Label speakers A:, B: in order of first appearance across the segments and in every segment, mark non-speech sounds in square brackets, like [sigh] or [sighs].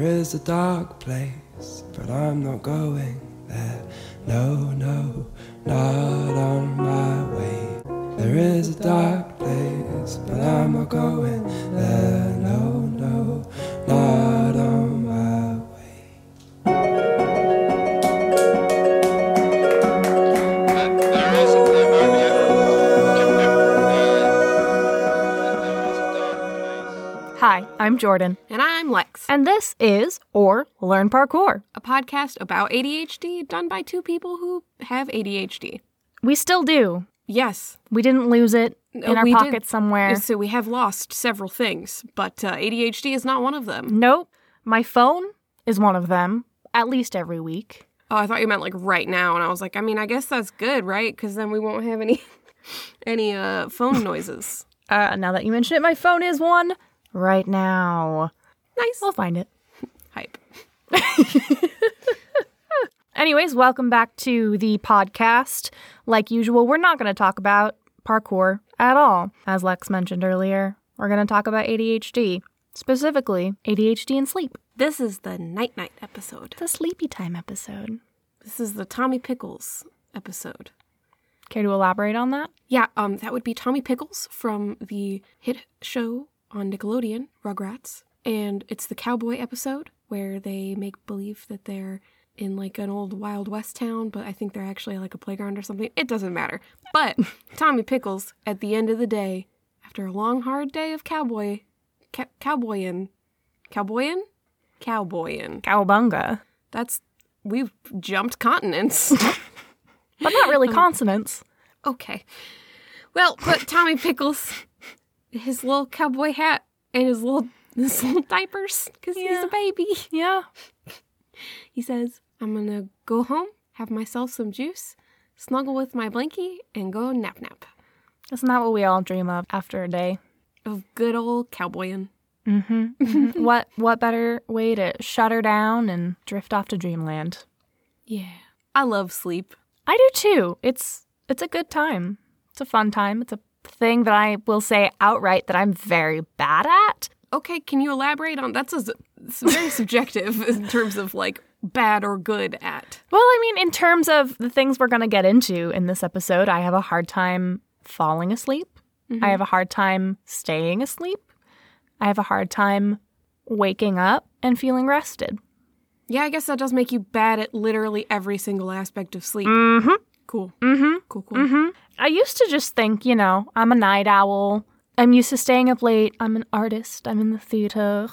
A: There is a dark place, but I'm not going there. No, no, not on my way. There is a dark place, but I'm not going there. No, no, not on my way.
B: Hi, I'm Jordan,
C: And I'm Lex,
B: and this is Or Learn Parkour.
C: a podcast about ADHD done by two people who have ADHD.
B: We still do.
C: Yes.
B: We didn't lose it in
C: Uh,
B: our
C: we did.
B: pocket somewhere.
C: So we have lost several things, but uh, ADHD is not one of them.
B: Nope. My phone is one of them, at least every week.
C: Oh, I thought you meant like right now, and I was like, I mean, I guess that's good, right? Because then we won't have any [laughs] any uh, phone noises.
B: Uh, now that you mention it, my phone is one right now.
C: Nice.
B: We'll find it. [laughs]
C: Hype. [laughs]
B: Anyways, welcome back to the podcast. Like usual, we're not going to talk about parkour at all. As Lex mentioned earlier, we're going to talk about ADHD, specifically ADHD and sleep.
C: This is the night night episode.
B: The sleepy time episode.
C: This is the Tommy Pickles episode.
B: Care to elaborate on that?
C: Yeah, um, that would be Tommy Pickles from the hit show on Nickelodeon, Rugrats. And it's the cowboy episode where they make believe that they're in like an old Wild West town, but I think they're actually like a playground or something. It doesn't matter. But [laughs] Tommy Pickles, at the end of the day, after a long, hard day of cowboy, ca- cowboyin, cowboyin, cowboyin.
B: Cowabunga.
C: That's we've jumped continents. [laughs] [laughs]
B: But not really um, consonants.
C: Okay. Well, but Tommy Pickles, his little cowboy hat and his little [laughs] his little diapers, because he's a baby.
B: Yeah. [laughs]
C: He says, "I'm gonna go home, have myself some juice, snuggle with my blankie, and go nap nap."
B: Isn't that what we all dream of after a day?
C: Of good old cowboying.
B: Mm-hmm. [laughs] what what better way to shut her down and drift off to dreamland?
C: Yeah, I love sleep.
B: I do too. It's it's a good time. It's a fun time. It's a thing that I will say outright that I'm very bad at.
C: Okay, can you elaborate on that's a, it's very [laughs] subjective in terms of like bad or good at.
B: Well, I mean, in terms of the things we're going to get into in this episode, I have a hard time falling asleep. I have a hard time staying asleep. I have a hard time waking up and feeling rested.
C: Yeah, I guess that does make you bad at literally every single aspect of sleep.
B: Mm-hmm.
C: Cool.
B: Mm-hmm.
C: Cool, cool.
B: Mm-hmm. I used to just think, you know, I'm a night owl. I'm used to staying up late. I'm an artist. I'm in the theater.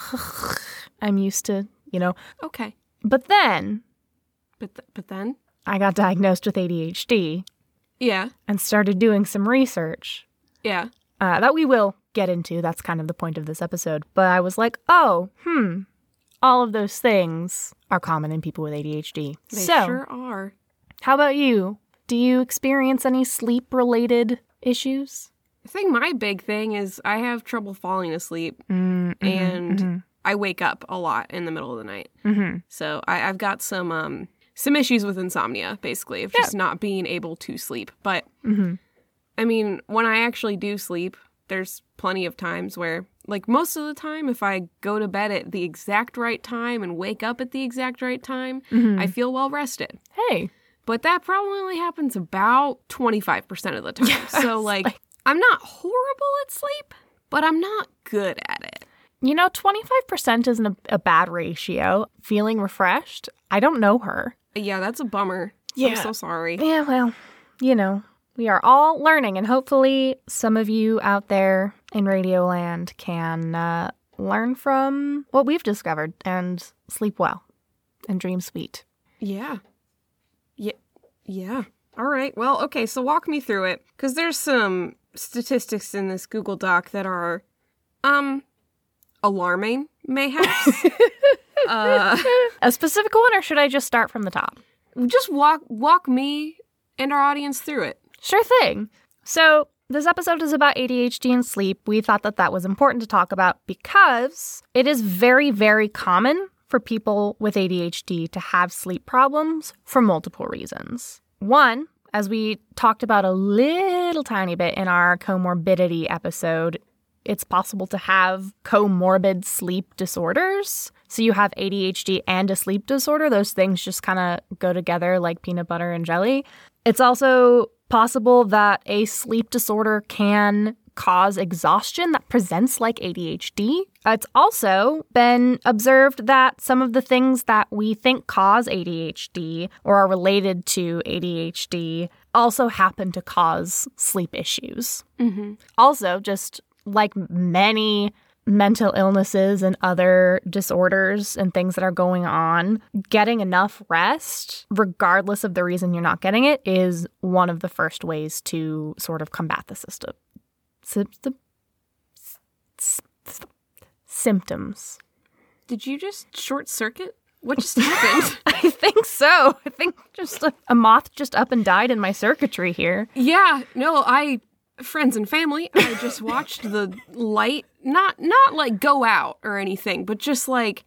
B: [laughs] I'm used to, you know.
C: Okay.
B: But then
C: But th- but then
B: I got diagnosed with ADHD
C: yeah.
B: and started doing some research
C: Yeah.
B: uh, that we will get into. That's kind of the point of this episode. But I was like, oh, hmm, all of those things are common in people with ADHD.
C: They
B: so,
C: sure are.
B: how about you? Do you experience any sleep related issues?
C: I think my big thing is I have trouble falling asleep
B: Mm-hmm,
C: and I wake up a lot in the middle of the night.
B: mm-hmm.
C: So I, I've got some um some issues with insomnia, basically, of just not being able to sleep. But
B: Mm-hmm.
C: I mean, when I actually do sleep, there's plenty of times where, like, most of the time, if I go to bed at the exact right time and wake up at the exact right time,
B: Mm-hmm.
C: I feel well rested.
B: Hey,
C: But that probably only happens about 25% of the time. [laughs] So, like, I'm not horrible at sleep, but I'm not good at it.
B: you know, 25% isn't a, a bad ratio. Feeling refreshed? I don't know her.
C: Yeah, that's a bummer.
B: Yeah.
C: I'm so sorry.
B: Yeah, well, you know, we are all learning, and hopefully, some of you out there in Radioland can uh, learn from what we've discovered and sleep well and dream sweet.
C: Yeah. Yeah. Yeah. All right. Well, okay. So walk me through it because there's some statistics in this Google Doc that are, um, alarming, mayhaps. [laughs] uh,
B: A specific one, or should I just start from the top?
C: just walk walk me and our audience through it.
B: Sure thing. So, this episode is about ADHD and sleep. We thought that that was important to talk about because it is very, very common for people with ADHD to have sleep problems for multiple reasons. One, as we talked about a little tiny bit in our comorbidity episode, it's possible to have comorbid sleep disorders. So you have ADHD and a sleep disorder. Those things just kind of go together like peanut butter and jelly. It's also possible that a sleep disorder can cause exhaustion that presents like ADHD. It's also been observed that some of the things that we think cause ADHD or are related to ADHD also happen to cause sleep issues.
C: Mm-hmm.
B: Also, just like many mental illnesses and other disorders and things that are going on, getting enough rest, regardless of the reason you're not getting it, is one of the first ways to sort of combat the system. Symptom, symptoms.
C: Did you just short circuit? What just happened? [laughs]
B: I think so. I think just a, a moth just up and died in my circuitry here.
C: yeah, no, I friends and family, I just watched the light not not like go out or anything, but just like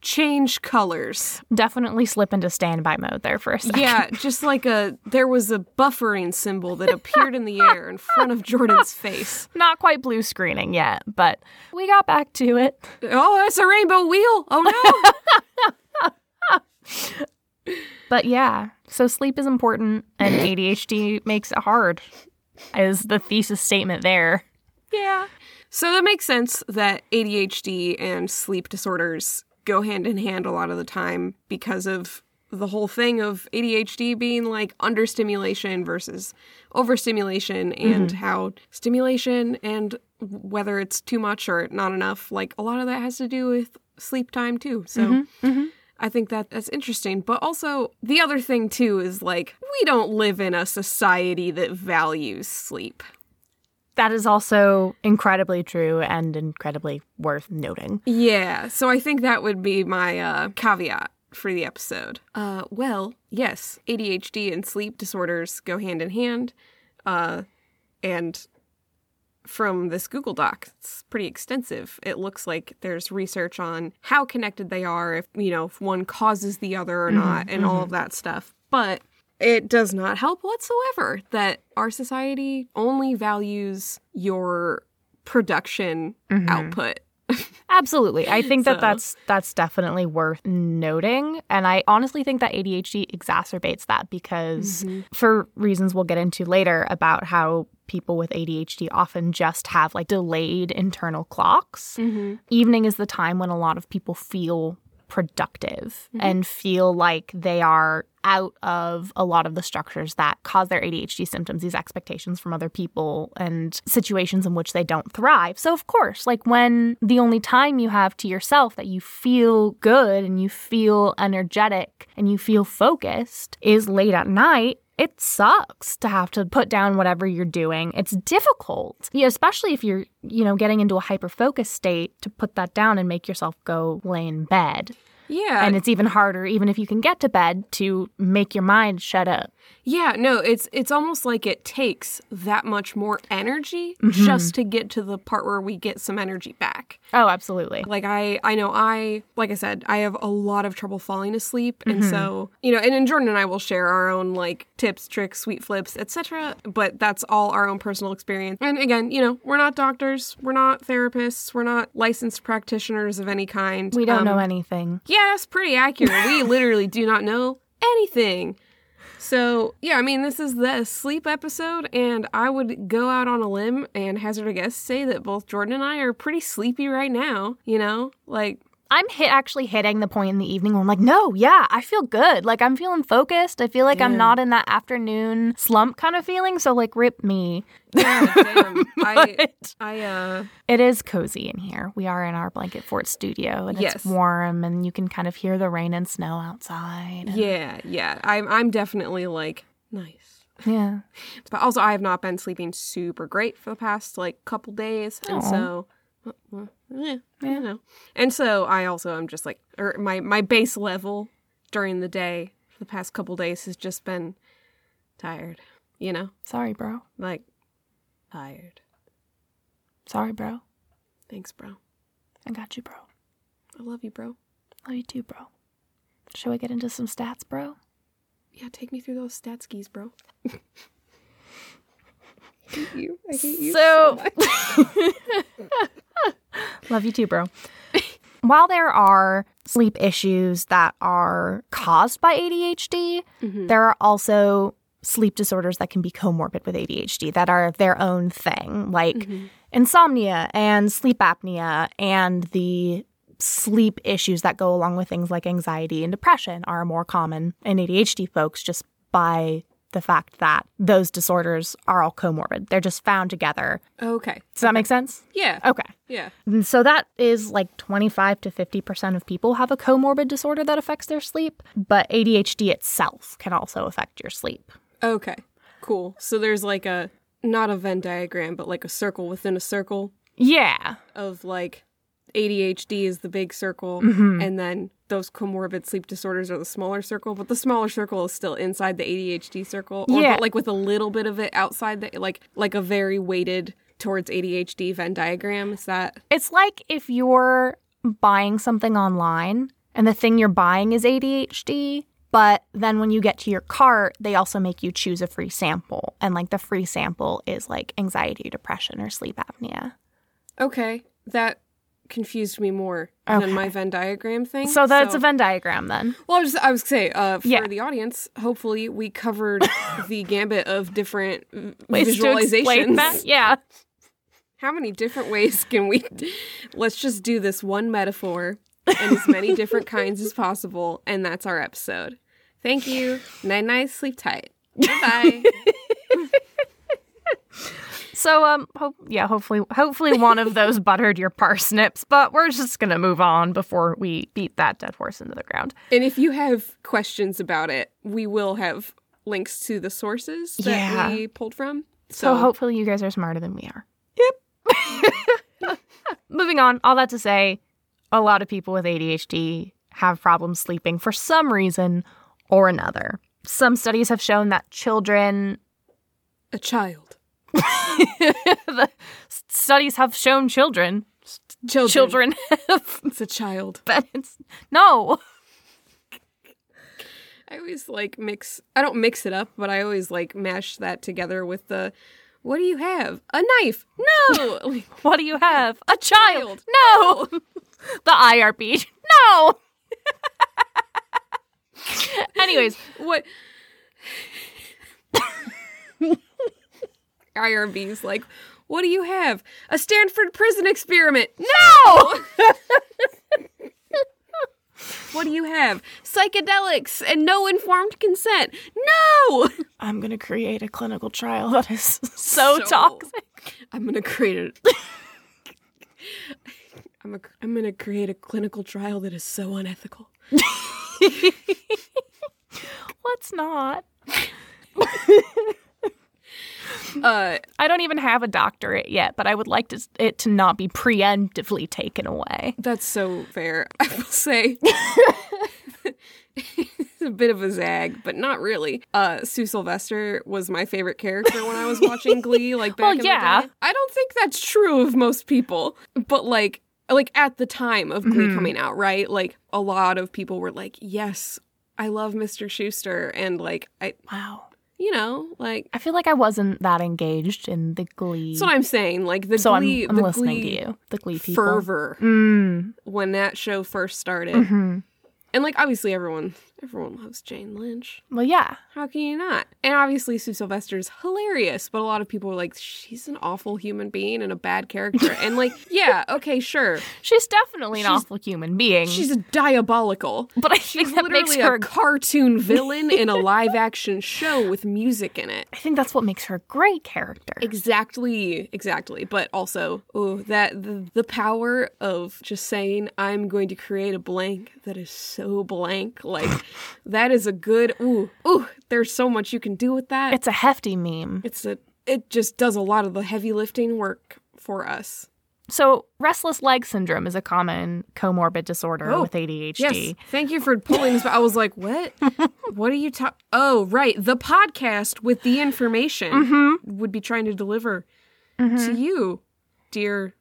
C: change colors.
B: Definitely slip into standby mode there for a second.
C: Yeah, just like a there was a buffering symbol that appeared in the [laughs] air in front of Jordan's face.
B: Not quite blue screening yet, but we got back to it.
C: Oh, it's a rainbow wheel. Oh no. [laughs]
B: But yeah, so sleep is important and [coughs] ADHD makes it hard, is the thesis statement there.
C: Yeah. So that makes sense that ADHD and sleep disorders go hand in hand a lot of the time because of the whole thing of ADHD being like understimulation versus overstimulation and mm-hmm. how stimulation and whether it's too much or not enough, like a lot of that has to do with sleep time too. So mm-hmm. Mm-hmm. I think that that's interesting. But also, the other thing too is like, we don't live in a society that values sleep.
B: That is also incredibly true and incredibly worth noting.
C: Yeah, so I think that would be my uh, caveat for the episode. Uh, well, yes, ADHD and sleep disorders go hand in hand. Uh, and from this Google Doc, it's pretty extensive. It looks like there's research on how connected they are, if you know, if one causes the other or not, and all of that stuff. But it does not help whatsoever that our society only values your production mm-hmm. output. [laughs]
B: Absolutely. I think that that's that's definitely worth noting and I honestly think that ADHD exacerbates that because mm-hmm. for reasons we'll get into later about how people with ADHD often just have like delayed internal clocks. Mm-hmm. Evening is the time when a lot of people feel productive and feel like they are out of a lot of the structures that cause their ADHD symptoms, these expectations from other people and situations in which they don't thrive. So, of course, like when the only time you have to yourself that you feel good and you feel energetic and you feel focused is late at night, it sucks to have to put down whatever you're doing. It's difficult, especially if you're, you know, getting into a hyper focus state to put that down and make yourself go lay in bed.
C: Yeah.
B: And it's even harder, even if you can get to bed, to make your mind shut up.
C: Yeah, no, it's it's almost like it takes that much more energy
B: Mm-hmm.
C: just to get to the part where we get some energy back.
B: Oh, absolutely.
C: Like I I know I like I said, I have a lot of trouble falling asleep and
B: Mm-hmm.
C: so, you know, and, and Jordan and I will share our own like tips, tricks, sweet flips, etc, but that's all our own personal experience. And again, you know, we're not doctors, we're not therapists, we're not licensed practitioners of any kind.
B: We don't
C: Um,
B: know anything.
C: yeah, that's pretty accurate. We [laughs] literally do not know anything. So, yeah, I mean, this is the sleep episode, and I would go out on a limb and hazard a guess say that both Jordan and I are pretty sleepy right now, you know? Like,
B: I'm hit actually hitting the point in the evening where I'm like, no, yeah, I feel good. Like I'm feeling focused. I feel like I'm not in that afternoon slump kind of feeling. So like, rip me.
C: God damn. [laughs] I, I, uh,
B: it is cozy in here. We are in our blanket fort studio, and
C: Yes.
B: it's warm, and you can kind of hear the rain and snow outside.
C: yeah, yeah, I'm, I'm definitely like, nice.
B: yeah. [laughs]
C: But also, I have not been sleeping super great for the past like couple days, and
B: Aw.
C: so, uh, yeah, you know. And so, I also am just like, or my my base level during the day for the past couple days has just been tired. You know,
B: Sorry, bro.
C: like tired.
B: Sorry, bro.
C: Thanks, bro.
B: I got you, bro.
C: I love you, bro.
B: Love you too, bro. Shall we get into some stats, bro?
C: Yeah, take me through those stat skis, bro. [laughs] I hate you. I hate you.
B: So-
C: much. [laughs]
B: Love you too, bro. [laughs] While there are sleep issues that are caused by ADHD, mm-hmm. there are also sleep disorders that can be comorbid with ADHD that are their own thing, like mm-hmm. insomnia and sleep apnea and the sleep issues that go along with things like anxiety and depression are more common in ADHD folks just by the fact that those disorders are all comorbid. They're just found together.
C: Okay.
B: Does that make sense?
C: Yeah.
B: Okay.
C: Yeah.
B: And so that is like 25 to 50% of people have a comorbid disorder that affects their sleep, but ADHD itself can also affect your sleep.
C: Okay. Cool. So there's like a not a Venn diagram, but like a circle within a circle
B: Yeah.
C: of like ADHD is the big circle,
B: Mm-hmm.
C: and then those comorbid sleep disorders are the smaller circle, but the smaller circle is still inside the ADHD circle, or
B: Yeah.
C: but like with a little bit of it outside the like like a very weighted towards ADHD Venn diagram. Is that
B: It's like if you're buying something online and the thing you're buying is ADHD, but then when you get to your cart, they also make you choose a free sample. And like the free sample is like anxiety, depression, or sleep apnea.
C: okay? That confused me more
B: Okay.
C: than my Venn diagram thing.
B: So that's a Venn diagram then.
C: Well, I was, I was gonna say, uh, for
B: Yeah.
C: the audience, hopefully we covered [laughs] the gambit of different [laughs]
B: Ways
C: visualizations.
B: Yeah.
C: How many different ways can we? Let's just do this one metaphor in as many different kinds as possible, and that's our episode. Thank you. Night night. Sleep tight. Bye. [laughs]
B: So um hope yeah, hopefully hopefully one of those buttered your parsnips, but we're just going to move on before we beat that dead horse into the ground.
C: and if you have questions about it, we will have links to the sources that
B: Yeah.
C: we pulled from.
B: So,
C: So,
B: hopefully you guys are smarter than we are. Yep. [laughs] Moving on, all that to say, a lot of people with ADHD have problems sleeping for some reason or another. Some studies have shown that children
C: a child, [laughs]
B: the studies have shown children
C: children,
B: children have
C: It's a child. [laughs]
B: beds. No.
C: I always like mix. I don't mix it up, but I always like mash that together with the. What do you have? A knife? No. [laughs]
B: What do you have? A child.
C: Child.
B: No. the IRB. No. Anyways,
C: what? IRB's like, what do you have? A Stanford prison experiment? No. [laughs] what do you have? Psychedelics and no informed consent? No.
B: I'm going to create a clinical trial that is [laughs] so,
C: So-
B: toxic.
C: I'm gonna create it. [laughs] I'm a, I'm gonna create a clinical trial that is so unethical.
B: Let's not.
C: Uh,
B: I don't even have a doctorate yet, but I would like to, it to not be preemptively taken away.
C: that's so fair. [laughs] I will say. it's [laughs] a bit of a zag, but not really. Uh, Sue Sylvester was my favorite character when I was watching Glee, [laughs] like back
B: Well,
C: in
B: yeah.
C: the day. I don't think that's true of most people, but like, like at the time of Glee coming out, right? Like a lot of people were like, "Yes, I love Mr. Schuester," and like, I,
B: Wow.
C: You know, like
B: I feel like I wasn't that engaged in the Glee.
C: that's what I'm saying. Like the
B: so
C: Glee,
B: I'm, I'm
C: the
B: listening
C: Glee
B: to you. The Glee people.
C: fervor
B: Mm.
C: when that show first started,
B: hmm
C: and like obviously everyone, everyone loves Jane Lynch.
B: Well, yeah.
C: How can you not? And obviously Sue Sylvester's hilarious, but a lot of people are like, she's an awful human being and a bad character. and like, [laughs] yeah, okay, sure.
B: She's definitely an awful human being.
C: She's diabolical.
B: but I
C: She's
B: think that makes her.
C: a cartoon [laughs] villain in a live action show with music in it.
B: I think that's what makes her a great character.
C: Exactly, exactly. But also, oh, that the, the power of just saying I'm going to create a blank that is so blank, like that is a good. Ooh, ooh. There's so much you can do with that.
B: It's a hefty meme.
C: It's a. It just does a lot of the heavy lifting work for us.
B: So, restless leg syndrome is a common comorbid disorder
C: Oh,
B: with ADHD.
C: Yes. Thank you for pulling this. I was like, what? [laughs] what are you talking? Oh, right. The podcast with the information
B: Mm-hmm.
C: would be trying to deliver to you, dear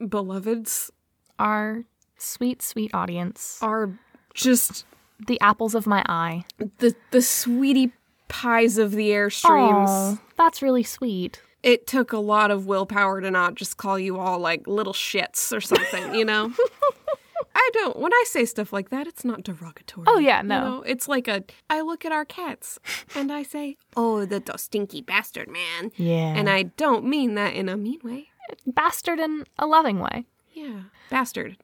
C: beloveds,
B: Our sweet, sweet audience.
C: Our just
B: The apples of my eye.
C: the the sweetie pies of the airstreams.
B: Aw, that's really sweet.
C: It took a lot of willpower to not just call you all like little shits or something, you know? [laughs] I don't. When I say stuff like that, it's not derogatory.
B: Oh, yeah,
C: You
B: no.
C: know, it's like a. I look at our cats and I say, "Oh, the, the stinky bastard man,"
B: Yeah.
C: and I don't mean that in a mean way.
B: bastard in a loving way.
C: Yeah, bastard,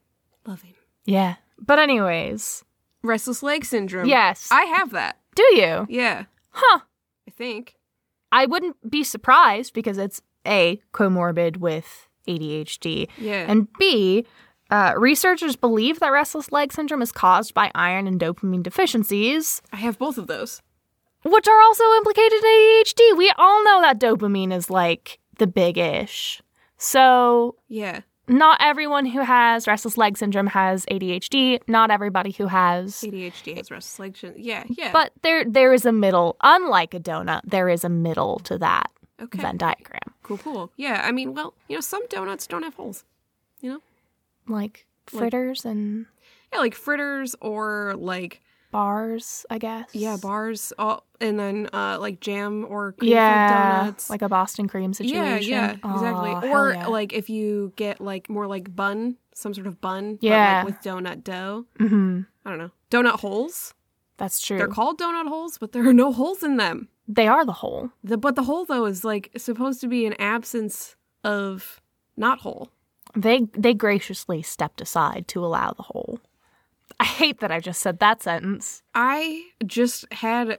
C: loving.
B: Yeah. But anyways,
C: Restless leg syndrome.
B: yes.
C: I have that.
B: Do you?
C: Yeah,
B: Huh.
C: I think.
B: I wouldn't be surprised because it's A, comorbid with ADHD,
C: Yeah.
B: and B, uh, researchers believe that restless leg syndrome is caused by iron and dopamine deficiencies,
C: I have both of those.
B: which are also implicated in ADHD. We all know that dopamine is like the big ish. So,
C: Yeah.
B: Not everyone who has restless leg syndrome has ADHD. Not everybody who has
C: ADHD has restless leg syndrome. Yeah, yeah.
B: But there there is a middle. Unlike a donut, there is a middle to that
C: okay.
B: Venn diagram.
C: Cool, cool. Yeah, I mean, well, you know, some donuts don't have holes. You know?
B: Like fritters and
C: Yeah, like fritters or like
B: bars, I guess.
C: yeah, bars. Oh, and then uh like jam or cream
B: Yeah.
C: donuts.
B: Like a Boston cream situation.
C: yeah, exactly.
B: Aw, hell
C: or
B: yeah.
C: like if you get like more like bun, some sort of bun,
B: Yeah.
C: like with donut dough.
B: Mhm.
C: I don't know. Donut holes.
B: That's true.
C: They're called donut holes, but there are no holes in them.
B: they are the hole.
C: The but the hole though is like supposed to be an absence of not hole.
B: They they graciously stepped aside to allow the whole. I hate that I just said that sentence.
C: I just had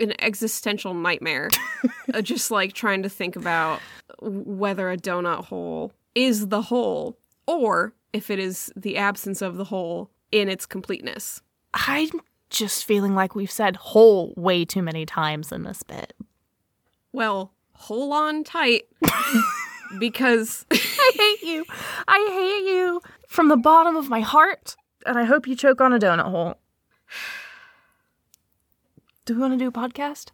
C: an existential nightmare, [laughs] uh, just like trying to think about whether a donut hole is the hole or if it is the absence of the hole in its completeness.
B: I'm just feeling like we've said hole way too many times in this bit.
C: Well, hold on tight [laughs] because
B: I hate you. I hate you from the bottom of my heart, and I hope you choke on a donut hole. [sighs] Do we want to do a podcast?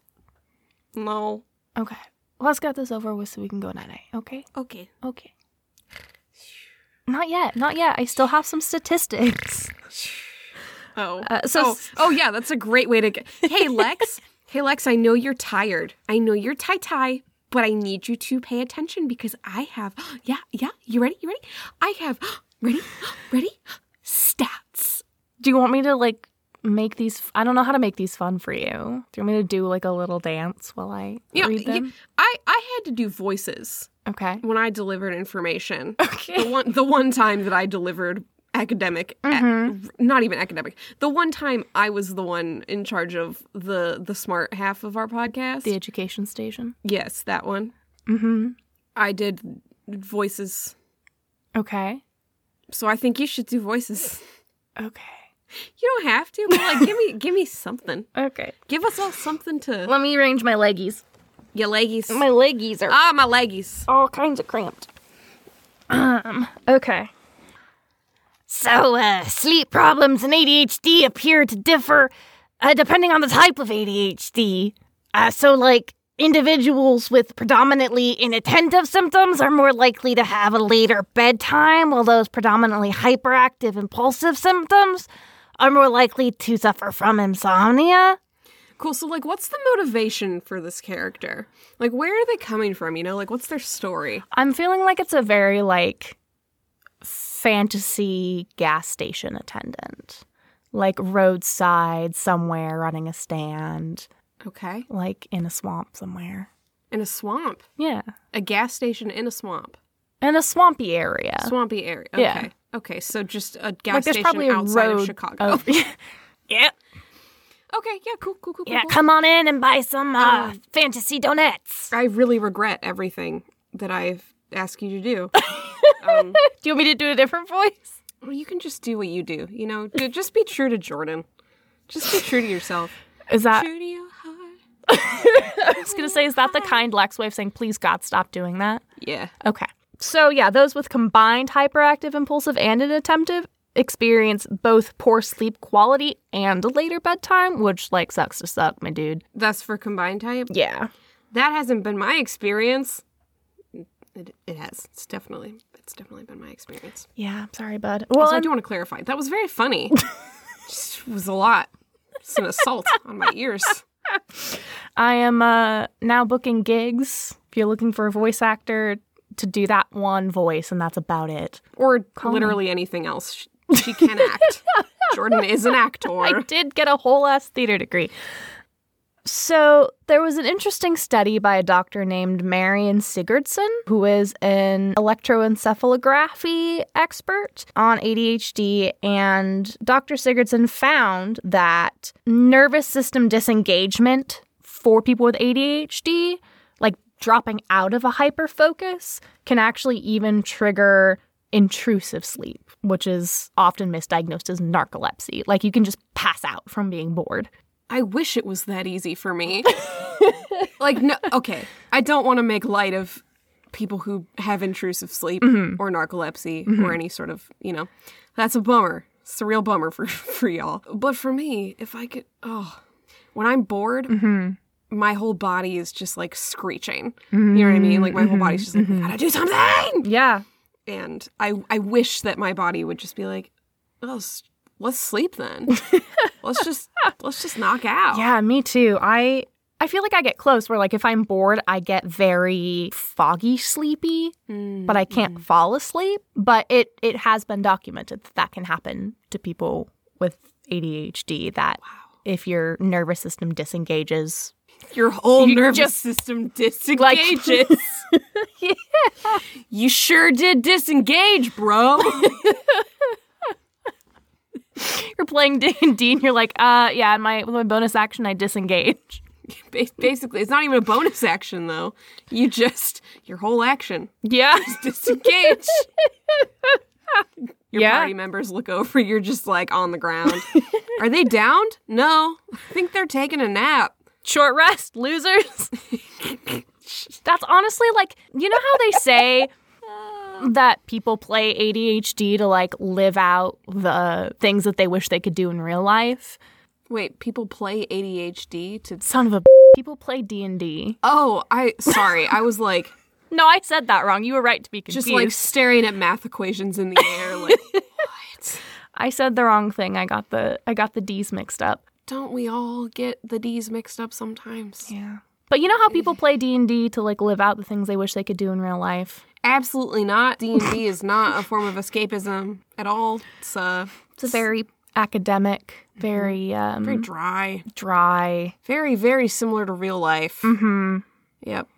C: no.
B: Okay. Let's get this over with so we can go night night. Okay?
C: Okay.
B: Okay. Not yet. Not yet. I still have some statistics. [sighs]
C: Oh.
B: Uh, so
C: oh,
B: s-
C: oh yeah, that's a great way to get. [laughs] Hey Lex, hey Lex, I know you're tired. I know you're tie tie, but I need you to pay attention because I have. [gasps] Yeah, yeah. You ready? You ready? I have. [gasps] Ready? [gasps] Ready? Stats.
B: Do you want me to like make these? I don't know how to make these fun for you. Do you want me to do like a little dance while I
C: know,
B: read them?
C: I I had to do voices
B: Okay.
C: when I delivered information.
B: Okay.
C: The one the one time that I delivered academic a-
B: Mhm.
C: not even academic the one time i was the one in charge of the the smart half of our podcast
B: The education station.
C: yes that one
B: Mm-hmm.
C: I did voices,
B: Okay.
C: so I think you should do voices.
B: Okay.
C: You don't have to, but like, give me, [laughs] give me something.
B: Okay.
C: Give us all something to
B: Let me arrange my leggies.
C: your leggies.
B: My leggies are
C: ah, my leggies.
B: all kinds of cramped. Um, okay. So, uh, sleep problems and ADHD appear to differ uh, depending on the type of ADHD. Uh, so, like, individuals with predominantly inattentive symptoms are more likely to have a later bedtime, while those predominantly hyperactive, impulsive symptoms are more likely to suffer from insomnia.
C: Cool. So, like, what's the motivation for this character? Like, where are they coming from? You know, like, what's their story?
B: I'm feeling like it's a very like fantasy gas station attendant. Like roadside somewhere running a stand,
C: Okay.
B: like in a swamp somewhere.
C: In a swamp,
B: Yeah.
C: a gas station in a swamp,
B: In a swampy area.
C: swampy area. Okay.
B: Yeah.
C: Okay. So just a gas
B: like there's
C: station
B: probably a
C: outside
B: road
C: of Chicago.
B: of- [laughs] [laughs] yeah.
C: okay. Yeah. Cool. Cool. Cool. Cool.
B: Yeah,
C: cool.
B: come on in and buy some uh,
C: Um,
B: fantasy donuts.
C: I really regret everything that I've asked you to do. [laughs] um,
B: Do you want me to do a different voice?
C: well, you can just do what you do. You know, just be true to Jordan. Just be true to yourself.
B: Is that
C: true to your heart.
B: I was gonna say, is that the kind Lex way of saying please God stop doing that?
C: Yeah.
B: Okay. So, yeah, those with combined hyperactive, impulsive, and inattentive experience both poor sleep quality and a later bedtime, which, like, sucks to suck, my dude.
C: That's for combined type.
B: Yeah.
C: That hasn't been my experience. It, it has. It's definitely. It's definitely been my experience.
B: Yeah, I'm sorry, bud. Well,
C: so I do want to clarify. That was very funny. [laughs] Just was a lot. It's an assault on my ears. [laughs]
B: I am uh, now booking gigs. If you're looking for a voice actor to do that one voice, and that's about it.
C: Or
B: Call me.
C: literally anything else. She can act. [laughs] Jordan is an actor.
B: I did get a whole ass theater degree. So, there was an interesting study by a doctor named Marion Sigurdson, who is an electroencephalography expert on ADHD. And Dr. Sigurdson found that nervous system disengagement for people with ADHD, dropping out of a hyperfocus, can actually even trigger intrusive sleep, which is often misdiagnosed as narcolepsy. Like you can just pass out from being bored.
C: I wish it was that easy for me. [laughs] like, no, okay. I don't want to make light of people who have intrusive sleep mm-hmm. or narcolepsy or mm-hmm. any sort of, you know, that's a bummer. It's a real bummer for, [laughs] for y'all. But for me, if I could, oh, when I'm bored, mm-hmm. My whole body is just like screeching. You know what I mean? Like, my whole mm-hmm. body's just like, we mm-hmm. gotta do something.
B: Yeah.
C: And I, I wish that my body would just be like, oh, s- let's sleep then. [laughs] let's just, let's just knock out.
B: Yeah, me too. I I feel like I get close where like if I'm bored, I get very foggy sleepy, but I can't mm-hmm. fall asleep. But it it has been documented that that can happen to people with ADHD that if your nervous system disengages
C: Your whole
B: You
C: nervous
B: just-
C: system [laughs] disengages. Yeah, You sure did disengage, bro. [laughs]
B: you're playing D&D and you're like, uh yeah, my with my bonus action I disengage.
C: Basically, it's not even a bonus action though. You just your whole action
B: Yeah.
C: disengage. Your
B: Yeah.
C: party members look over. You're just like on the ground. Are they downed? No, I think they're taking a nap.
B: Short rest, losers. That's honestly like, you know how they say that people play ADHD to like live out the things that they wish they could do in real life?
C: Wait, people play ADHD to.
B: Son of a people play D&D.
C: Oh, I sorry. I was like [laughs]
B: No, I said that wrong. You were right to be confused.
C: just like staring at math equations in the air. Like, [laughs]
B: I said the wrong thing. I got the I got the D's mixed up.
C: Don't we all get the D's mixed up sometimes?
B: Yeah. But you know how people play D&D to like live out the things they wish they could do in real life?
C: Absolutely not. D and D [laughs] is not a form of escapism at all. It's uh,
B: It's a very academic, very um
C: very dry,
B: dry.
C: very very similar to real life.
B: Mhm.
C: Yep.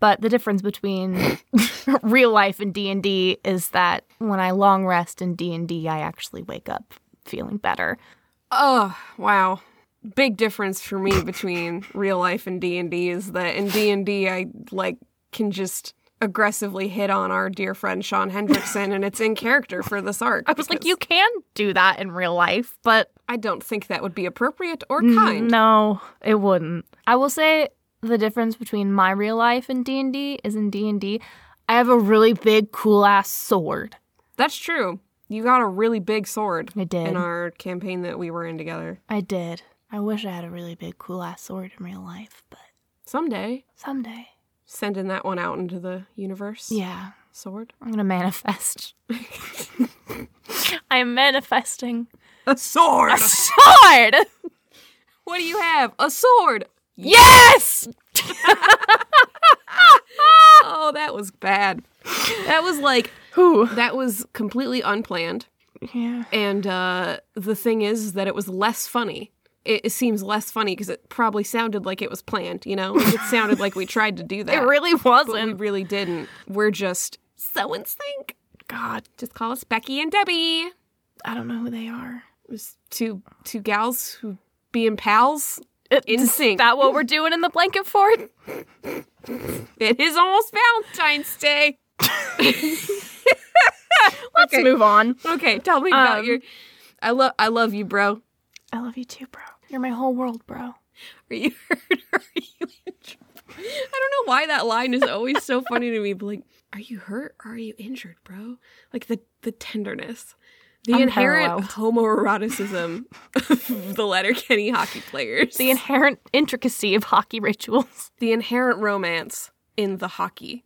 B: But the difference between [laughs] real life and D&D is that when I long rest in D&D, I actually wake up feeling better.
C: Oh wow. Big difference for me between real life and D and D is that in D and D I like can just aggressively hit on our dear friend Sean Hendrickson, and it's in character for this arc.
B: I was like, you can do that in real life, but
C: I don't think that would be appropriate or kind.
B: no, it wouldn't. I will say the difference between my real life and D&D is in D&D, I have a really big cool ass sword.
C: That's true. You got a really big sword
B: I did.
C: in our campaign that we were in together.
B: I did. I wish I had a really big cool ass sword in real life, but
C: Someday,
B: someday.
C: sending that one out into the universe.
B: Yeah,
C: Sword.
B: I'm going to manifest. [laughs] I am manifesting
C: A sword.
B: a sword. [laughs]
C: What do you have? A sword.
B: Yes! [laughs]
C: Oh, that was bad. That was like
B: Who?
C: that was completely unplanned.
B: Yeah.
C: And uh, the thing is that it was less funny. It, it seems less funny because it probably sounded like it was planned. You know, like it sounded like we tried to do [laughs] that.
B: It really
C: but we
B: wasn't.
C: really didn't. We're just so in sync.
B: God,
C: Just call us Becky and Debbie.
B: I don't know who they are.
C: It was two two gals who being pals. In
B: is
C: sync.
B: that what we're doing in the blanket fort?
C: It is almost Valentine's Day. [laughs]
B: Let's
C: Okay.
B: move on.
C: Okay, tell me about
B: Um,
C: your. I love I love you, bro.
B: I love you too, bro. You're my whole world, bro. [laughs]
C: Are you hurt? [laughs] Are you injured? I don't know why that line is always so funny to me. But like, are you hurt? Or are you injured, bro? Like the the tenderness, the inherent homoeroticism of [laughs] the Letterkenny hockey players,
B: The inherent intricacy of hockey rituals,
C: the inherent romance in the hockey.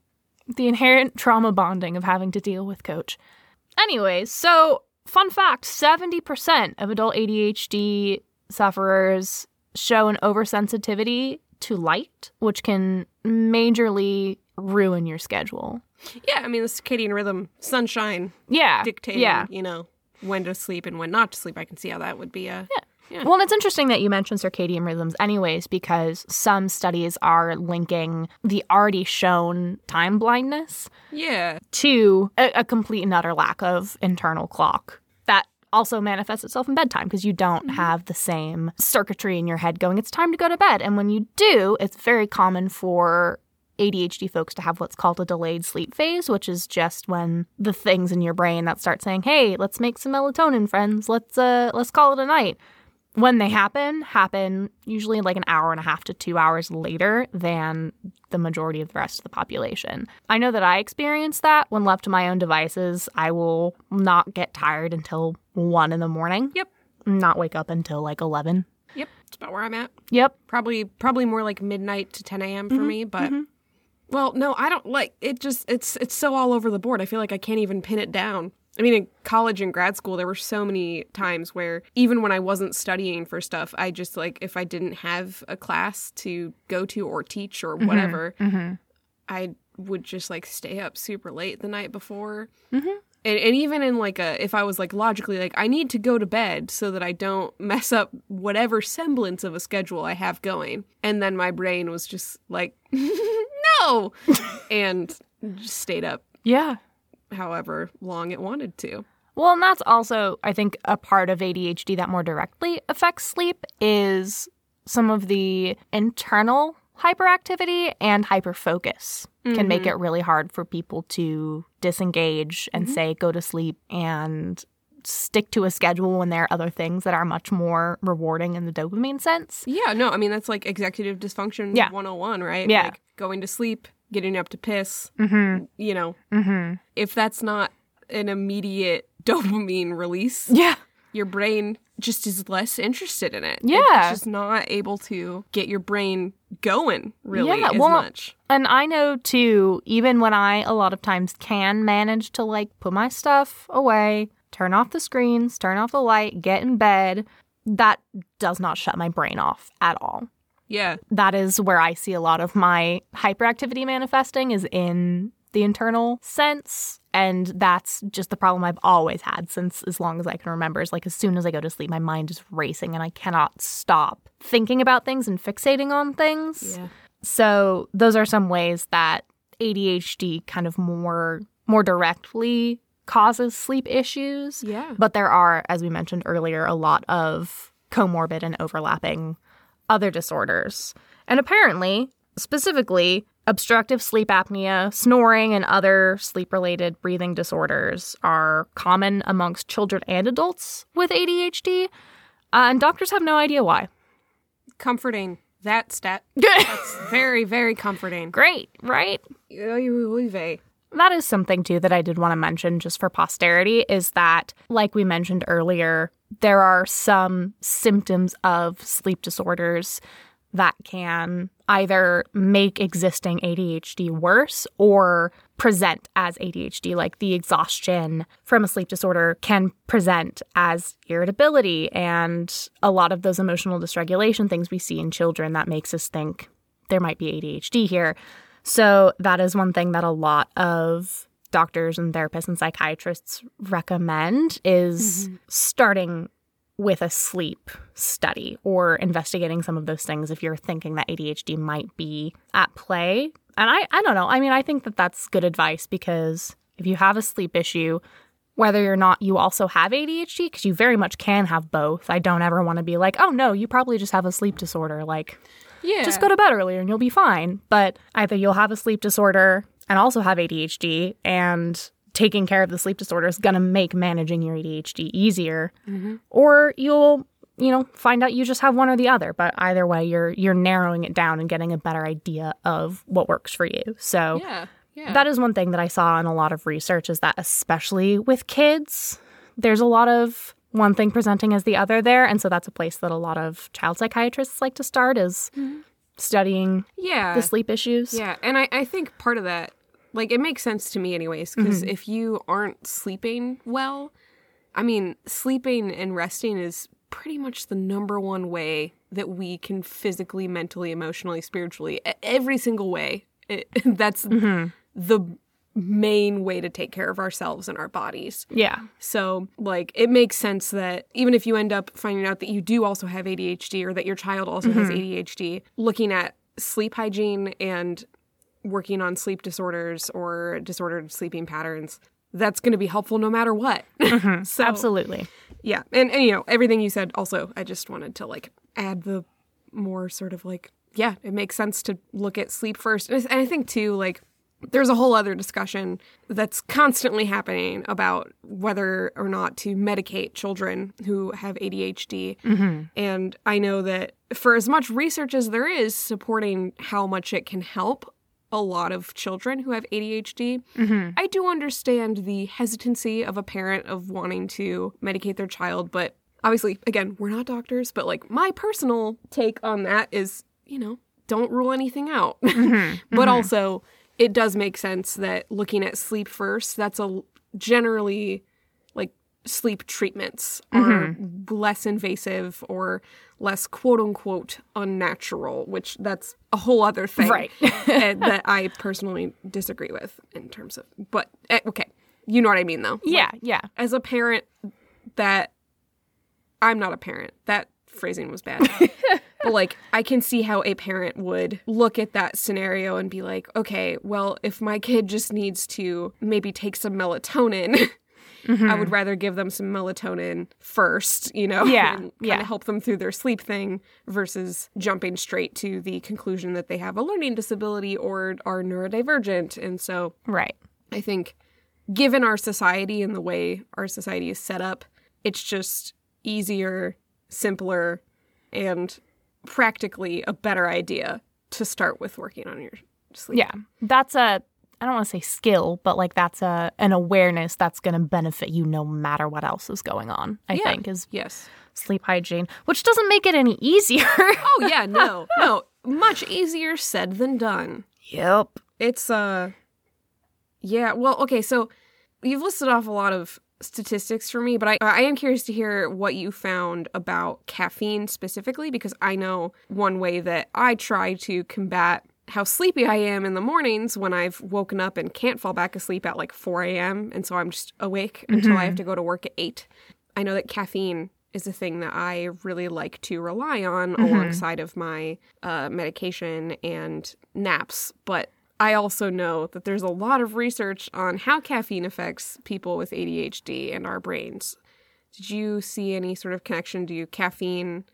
B: the inherent trauma bonding of having to deal with coach. Anyways, so fun fact 70% of adult ADHD sufferers show an oversensitivity to light, which can majorly ruin your schedule.
C: Yeah, I mean the circadian rhythm, sunshine
B: Yeah.
C: dictating.
B: Yeah.
C: you know. when to sleep and when not to sleep. I can see how that would be a yeah. Yeah.
B: Well, and it's interesting that you mentioned circadian rhythms, anyways, because some studies are linking the already shown time blindness
C: Yeah.
B: to a, a complete and utter lack of internal clock. Also manifests itself in bedtime because you don't have the same circuitry in your head going, it's time to go to bed. And when you do, it's very common for ADHD folks to have what's called a delayed sleep phase, which is just when the things in your brain that start saying, "Hey, let's make some melatonin, friends. Let's uh let's call it a night." When they happen, happen usually like an hour and a half to 2 hours later than the majority of the rest of the population. I know that I experience that when left to my own devices. I will not get tired until 1 in the morning.
C: Yep.
B: Not wake up until like 11.
C: Yep. That's about where I'm at.
B: Yep.
C: Probably probably more like midnight to 10 a.m. for
B: Mm-hmm.
C: me, but well, no, I don't like it. Just it's it's so all over the board. I feel like I can't even pin it down. I mean, in college and grad school, there were so many times where even when I wasn't studying for stuff, I just like if I didn't have a class to go to or teach or whatever, I would just like stay up super late the night before. Mm-hmm. And, and even in like a, if I was like logically like, I need to go to bed so that I don't [laughs] mess up whatever semblance of a schedule I have going. And then my brain was just like, [laughs] no, [laughs] and just stayed up
B: Yeah.
C: However long it wanted to.
B: Well, and that's also, I think, a part of ADHD that more directly affects sleep is some of the internal hyperactivity and hyperfocus can make mm-hmm. it really hard for people to disengage and mm-hmm. say go to sleep and stick to a schedule when there are other things that are much more rewarding in the dopamine sense.
C: Yeah, no, I mean, that's like executive dysfunction
B: Yeah.
C: 101, right?
B: Yeah.
C: Like going to sleep, getting up to piss,
B: Mm-hmm.
C: you know,
B: Mm-hmm.
C: if that's not an immediate [laughs] dopamine release,
B: Yeah.
C: your brain just is less interested in it.
B: Yeah.
C: It's just not able to get your brain going really
B: Yeah,
C: as
B: well,
C: much.
B: And I know too, even when I a lot of times can manage to like put my stuff away, turn off the screens, turn off the light, get in bed, that does not shut my brain off at all.
C: Yeah.
B: That is where I see a lot of my hyperactivity manifesting is in the internal sense. And that's just the problem I've always had since as long as I can remember. Is like as soon as I go to sleep, my mind is racing and I cannot stop thinking about things and fixating on things.
C: Yeah.
B: So those are some ways that ADHD kind of more more directly causes sleep issues.
C: Yeah.
B: But there are, as we mentioned earlier, a lot of comorbid and overlapping other disorders. And apparently, specifically, obstructive sleep apnea, snoring, and other sleep related breathing disorders are common amongst children and adults with ADHD. Uh, and doctors have no idea why.
C: Comforting. That stat. [laughs] That's very, very comforting.
B: Great, right? That is something too that I did want to mention just for posterity is that, like we mentioned earlier, there are some symptoms of sleep disorders that can either make existing ADHD worse or present as ADHD. Like the exhaustion from a sleep disorder can present as irritability and a lot of those emotional dysregulation things we see in children that makes us think there might be ADHD here. So that is one thing that a lot of doctors and therapists and psychiatrists recommend is mm-hmm. starting with a sleep study or investigating some of those things if you're thinking that ADHD might be at play. And I I don't know. I mean, I think that that's good advice because if you have a sleep issue, whether or not you also have ADHD, because you very much can have both. I don't ever want to be like, oh no, you probably just have a sleep disorder. Like,
C: Yeah.
B: just go to bed earlier and you'll be fine. But either you'll have a sleep disorder and also have ADHD, and taking care of the sleep disorder is going to make managing your ADHD easier, mm-hmm. or you'll you know find out you just have one or the other but either way you're you're narrowing it down and getting a better idea of what works for you so
C: Yeah. Yeah.
B: that is one thing that I saw in a lot of research is that especially with kids, there's a lot of one thing presenting as the other there. And so that's a place that a lot of child psychiatrists like to start is mm-hmm. studying
C: yeah.
B: the sleep issues.
C: Yeah, and I, I think part of that, like, it makes sense to me, anyways, because mm-hmm. if you aren't sleeping well, I mean, sleeping and resting is pretty much the number one way that we can physically, mentally, emotionally, spiritually, every single way. It, [laughs] that's mm-hmm. the main way to take care of ourselves and our bodies.
B: Yeah.
C: So, like, it makes sense that even if you end up finding out that you do also have ADHD or that your child also has mm-hmm. ADHD, looking at sleep hygiene and working on sleep disorders or disordered sleeping patterns, that's going to be helpful no matter what. Mm-hmm. [laughs] so,
B: Absolutely.
C: yeah. And, and, you know, everything you said also, I just wanted to like add the more sort of like, yeah, it makes sense to look at sleep first. And I- and I think too, like, there's a whole other discussion that's constantly happening about whether or not to medicate children who have ADHD. Mm-hmm. And I know that for as much research as there is supporting how much it can help a lot of children who have ADHD, mm-hmm. I do understand the hesitancy of a parent of wanting to medicate their child, but obviously, again, we're not doctors, but like my personal take on that is, you know, don't rule anything out. [laughs] Mm-hmm. but mm-hmm. also, it does make sense that looking at sleep first, that's a generally sleep treatments are less invasive or less quote unquote unnatural, which that's a whole other thing
B: Right. [laughs]
C: eh, that I personally disagree with in terms of. But eh, okay, you know what I mean though.
B: Yeah. Yeah.
C: As a parent, that I'm not a parent. That phrasing was bad. [laughs] but like, I can see how a parent would look at that scenario and be like, okay, well, if my kid just needs to maybe take some melatonin. Mm-hmm. I would rather give them some melatonin first, you know, [laughs]
B: Yeah,
C: and
B: yeah.
C: help them through their sleep thing versus jumping straight to the conclusion that they have a learning disability or are neurodivergent. And so
B: Right.
C: I think, given our society and the way our society is set up, it's just easier, simpler, and practically a better idea to start with working on your sleep.
B: Yeah. That's a I don't want to say skill, but like that's a an awareness that's going to benefit you no matter what else is going on. I
C: Yeah.
B: think is
C: Yes.
B: sleep hygiene, which doesn't make it any easier. [laughs]
C: Oh yeah, no, no, much easier said than done.
B: yep.
C: It's uh, yeah. Well, okay, so you've listed off a lot of statistics for me, but I I am curious to hear what you found about caffeine specifically because I know one way that I try to combat how sleepy I am in the mornings when I've woken up and can't fall back asleep at like 4 a.m. and so I'm just awake until I have to go to work at 8. I know that caffeine is a thing that I really like to rely on alongside of my uh, medication and naps, but I also know that there's a lot of research on how caffeine affects people with ADHD and our brains. Did you see any sort of connection to caffeine?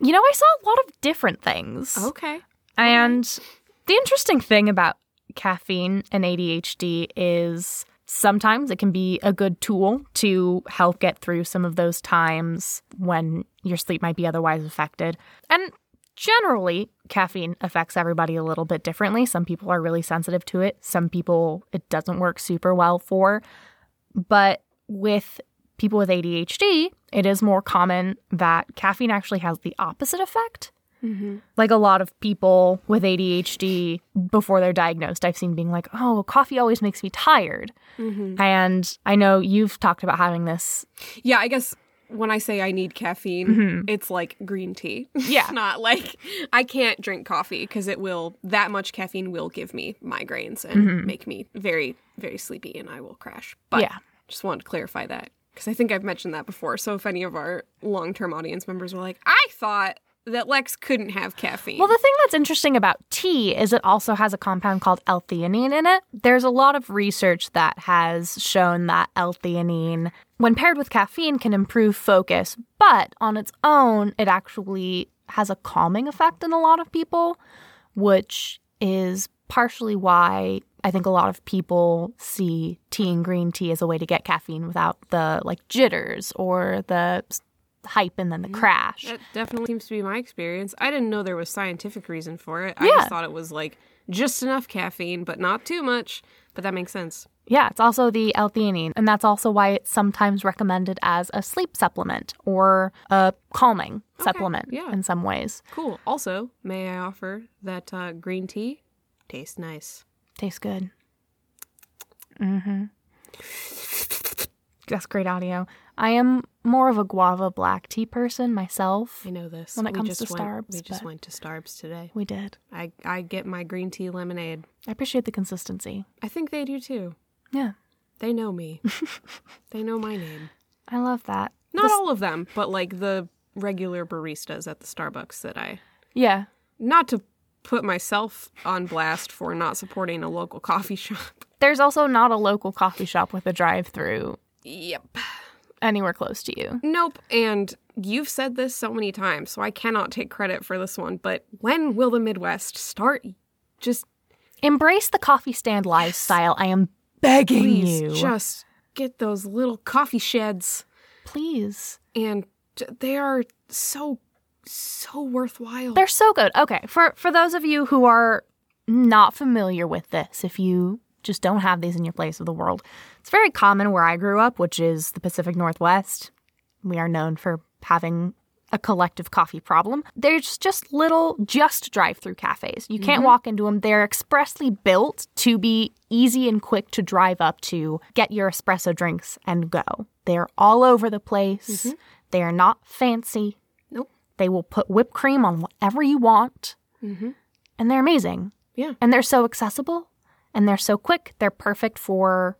B: You know, I saw a lot of different things.
C: Okay.
B: And the interesting thing about caffeine and ADHD is sometimes it can be a good tool to help get through some of those times when your sleep might be otherwise affected. And generally, caffeine affects everybody a little bit differently. Some people are really sensitive to it, some people it doesn't work super well for. But with people with ADHD, it is more common that caffeine actually has the opposite effect Mm-hmm. like a lot of people with ADHD before they're diagnosed, I've seen being like, oh, coffee always makes me tired. Mm-hmm. And I know you've talked about having this.
C: Yeah, I guess when I say I need caffeine, mm-hmm. it's like green tea. [laughs]
B: Yeah.
C: Not like I can't drink coffee because it will, that much caffeine will give me migraines and make me very, very sleepy and I will crash. But
B: Yeah.
C: just wanted to clarify that because I think I've mentioned that before. So if any of our long term audience members were like, I thought that Lex couldn't have caffeine.
B: Well, the thing that's interesting about tea is it also has a compound called L-theanine in it. There's a lot of research that has shown that L-theanine, when paired with caffeine, can improve focus, but on its own, it actually has a calming effect in a lot of people, which is partially why I think a lot of people see tea and green tea as a way to get caffeine without the like jitters or the hype and then the crash.
C: That definitely seems to be my experience. I didn't know there was scientific reason for it. I
B: Yeah.
C: just thought it was like just enough caffeine, but not too much. But that makes sense.
B: Yeah, it's also the L-theanine, and that's also why it's sometimes recommended as a sleep supplement or a calming supplement
C: yeah.
B: in some ways.
C: Cool. Also, may I offer that uh, green tea tastes nice.
B: Tastes good. Mm-hmm. That's great audio. I am more of a guava black tea person myself.
C: I know this.
B: When it
C: We
B: comes
C: just
B: to
C: went,
B: Starbs,
C: we just went to Starbs today.
B: We did.
C: I I get my green tea lemonade.
B: I appreciate the consistency.
C: I think they do too.
B: Yeah,
C: They know me. [laughs] they know my name.
B: I love that.
C: Not
B: This-
C: all of them, but like the regular baristas at the Starbucks that I
B: Yeah.
C: not to put myself on blast for not supporting a local coffee shop.
B: There's also not a local coffee shop with a drive through
C: Yep.
B: anywhere close to you.
C: Nope. And you've said this so many times, so I cannot take credit for this one, but when will the Midwest start just
B: Embrace the coffee stand lifestyle. I am begging
C: please
B: you.
C: just get those little coffee sheds
B: Please.
C: and they are so so worthwhile.
B: They're so good. Okay, for for those of you who are not familiar with this, if you just don't have these in your place of the world, it's very common where I grew up, which is the Pacific Northwest. We are known for having a collective coffee problem. There's just little just drive-through cafes. You can't mm-hmm. walk into them. They're expressly built to be easy and quick to drive up to, get your espresso drinks and go. They're all over the place. Mm-hmm. They are not fancy.
C: Nope.
B: They will put whipped cream on whatever you want. Mm-hmm. And they're amazing.
C: Yeah.
B: And they're so accessible and they're so quick. They're perfect for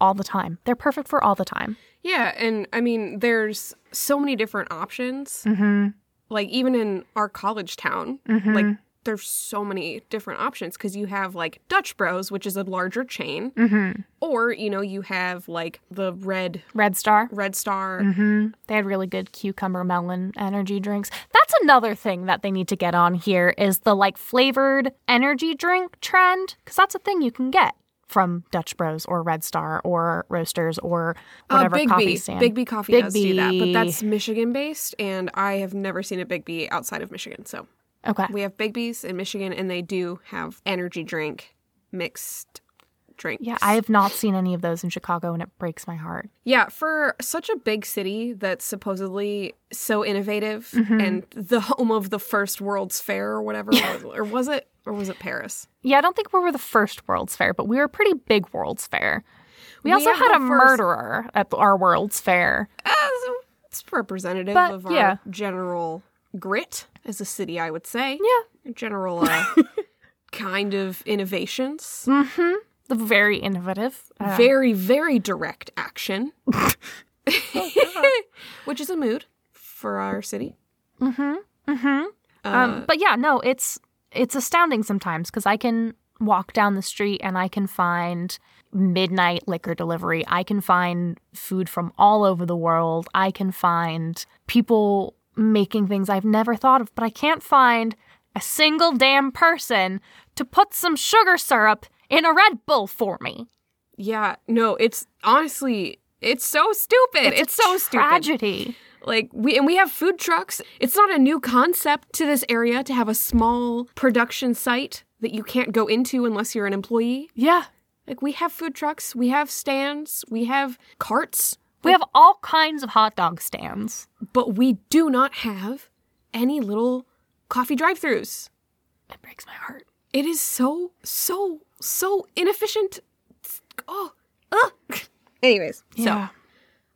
B: all the time. They're perfect for all the time.
C: Yeah, and I mean, there's so many different options.
B: Mm-hmm.
C: Like even in our college town, like there's so many different options because you have like Dutch Bros, which is a larger chain,
B: Mm-hmm.
C: or you know you have like the Red
B: Red Star.
C: Red Star.
B: Mm-hmm. They had really good cucumber melon energy drinks. That's another thing that they need to get on here is the like flavored energy drink trend because that's a thing you can get from Dutch Bros or Red Star or Roasters or whatever
C: uh, Big
B: coffee
C: B.
B: stand.
C: Biggby coffee
B: Big
C: does do that, but that's Michigan based, and I have never seen a Biggby outside of Michigan. So
B: okay.
C: we have Biggby's in Michigan, and they do have energy drink mixed drinks.
B: Yeah, I have not seen any of those in Chicago, and it breaks my heart.
C: Yeah, for such a big city that's supposedly so innovative
B: Mm-hmm.
C: and the [laughs] home of the first World's Fair or whatever, or was it, or was it Paris?
B: Yeah, I don't think we were the first World's Fair, but we were a pretty big World's Fair. We,
C: We
B: also had a
C: first-
B: murderer at our World's Fair.
C: Uh, it's representative
B: But,
C: of our
B: yeah.
C: general grit as a city, I would say.
B: Yeah.
C: General uh, [laughs] kind of innovations.
B: Mm-hmm. Very innovative. Uh,
C: Very, very direct action, [laughs] [laughs] which is a mood for our city.
B: mm-hmm. Mm-hmm.
C: Uh,
B: um, but yeah, no, it's it's astounding sometimes because I can walk down the street and I can find midnight liquor delivery. I can find food from all over the world. I can find people making things I've never thought of, but I can't find a single damn person to put some sugar syrup in a Red Bull for me.
C: Yeah, no, it's honestly, it's so stupid. It's,
B: a
C: so stupid.
B: tragedy.
C: Like we and we have food trucks. It's not a new concept to this area to have a small production site that you can't go into unless you're an employee.
B: Yeah.
C: Like we have food trucks, we have stands, we have carts,
B: We have all kinds of hot dog stands.
C: but we do not have any little coffee drive-throughs.
B: It breaks my heart.
C: It is so so so inefficient. Oh, ugh. Anyways,
B: Yeah.
C: so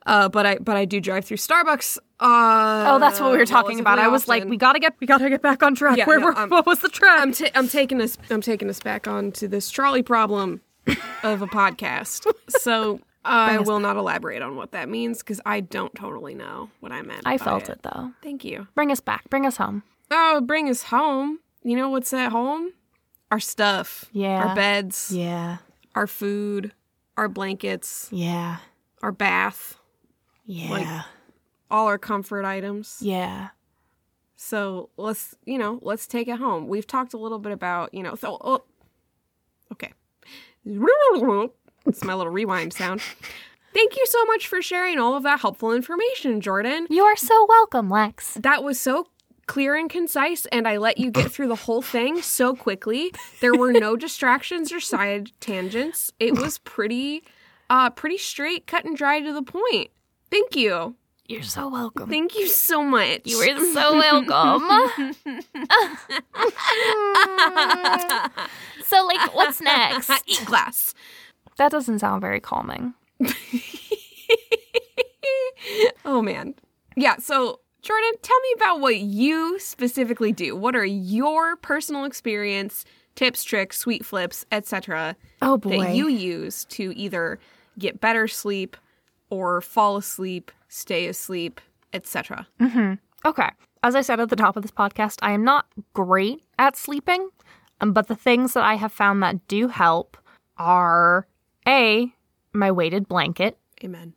C: uh, but I but I do drive through Starbucks. Uh,
B: Oh, that's what we were talking about. I was like, we gotta get, we gotta get back on track.
C: Yeah,
B: Where
C: no,
B: were, what was the trend?
C: I'm ta- I'm taking us I'm taking us back onto this trolley problem of a podcast. [laughs] So I will not elaborate on what that means because I don't totally know what I meant.
B: I felt it though.
C: Thank you.
B: Bring us back. Bring us home.
C: Oh, bring us home. You know what's at home? Our stuff.
B: Yeah.
C: Our beds.
B: Yeah.
C: Our food. Our blankets.
B: Yeah.
C: Our bath.
B: Yeah.
C: Like, All our comfort items.
B: yeah.
C: So let's, you know, let's take it home. We've talked a little bit about, you know, so, oh, okay. It's my little rewind sound. Thank you so much for sharing all of that helpful information, Jordan.
B: You are so welcome, Lex.
C: That was so clear and concise, and I let you get through the whole thing so quickly. There were no [laughs] distractions or side tangents. It was pretty, uh, pretty straight, cut and dry to the point. Thank you.
B: You're so welcome.
C: Thank you so much.
B: You were so welcome. [laughs] [laughs] so, like, what's next?
C: Eat glass.
B: That doesn't sound very calming. [laughs]
C: oh man. Yeah, so Jordan, tell me about what you specifically do. What are your personal experience, tips, tricks, sweet flips, etc.
B: Oh boy.
C: that you use to either get better sleep or fall asleep, stay asleep, etc.
B: Okay. As I said at the top of this podcast, I am not great at sleeping, um, but the things that I have found that do help are A, my weighted blanket.
C: Amen.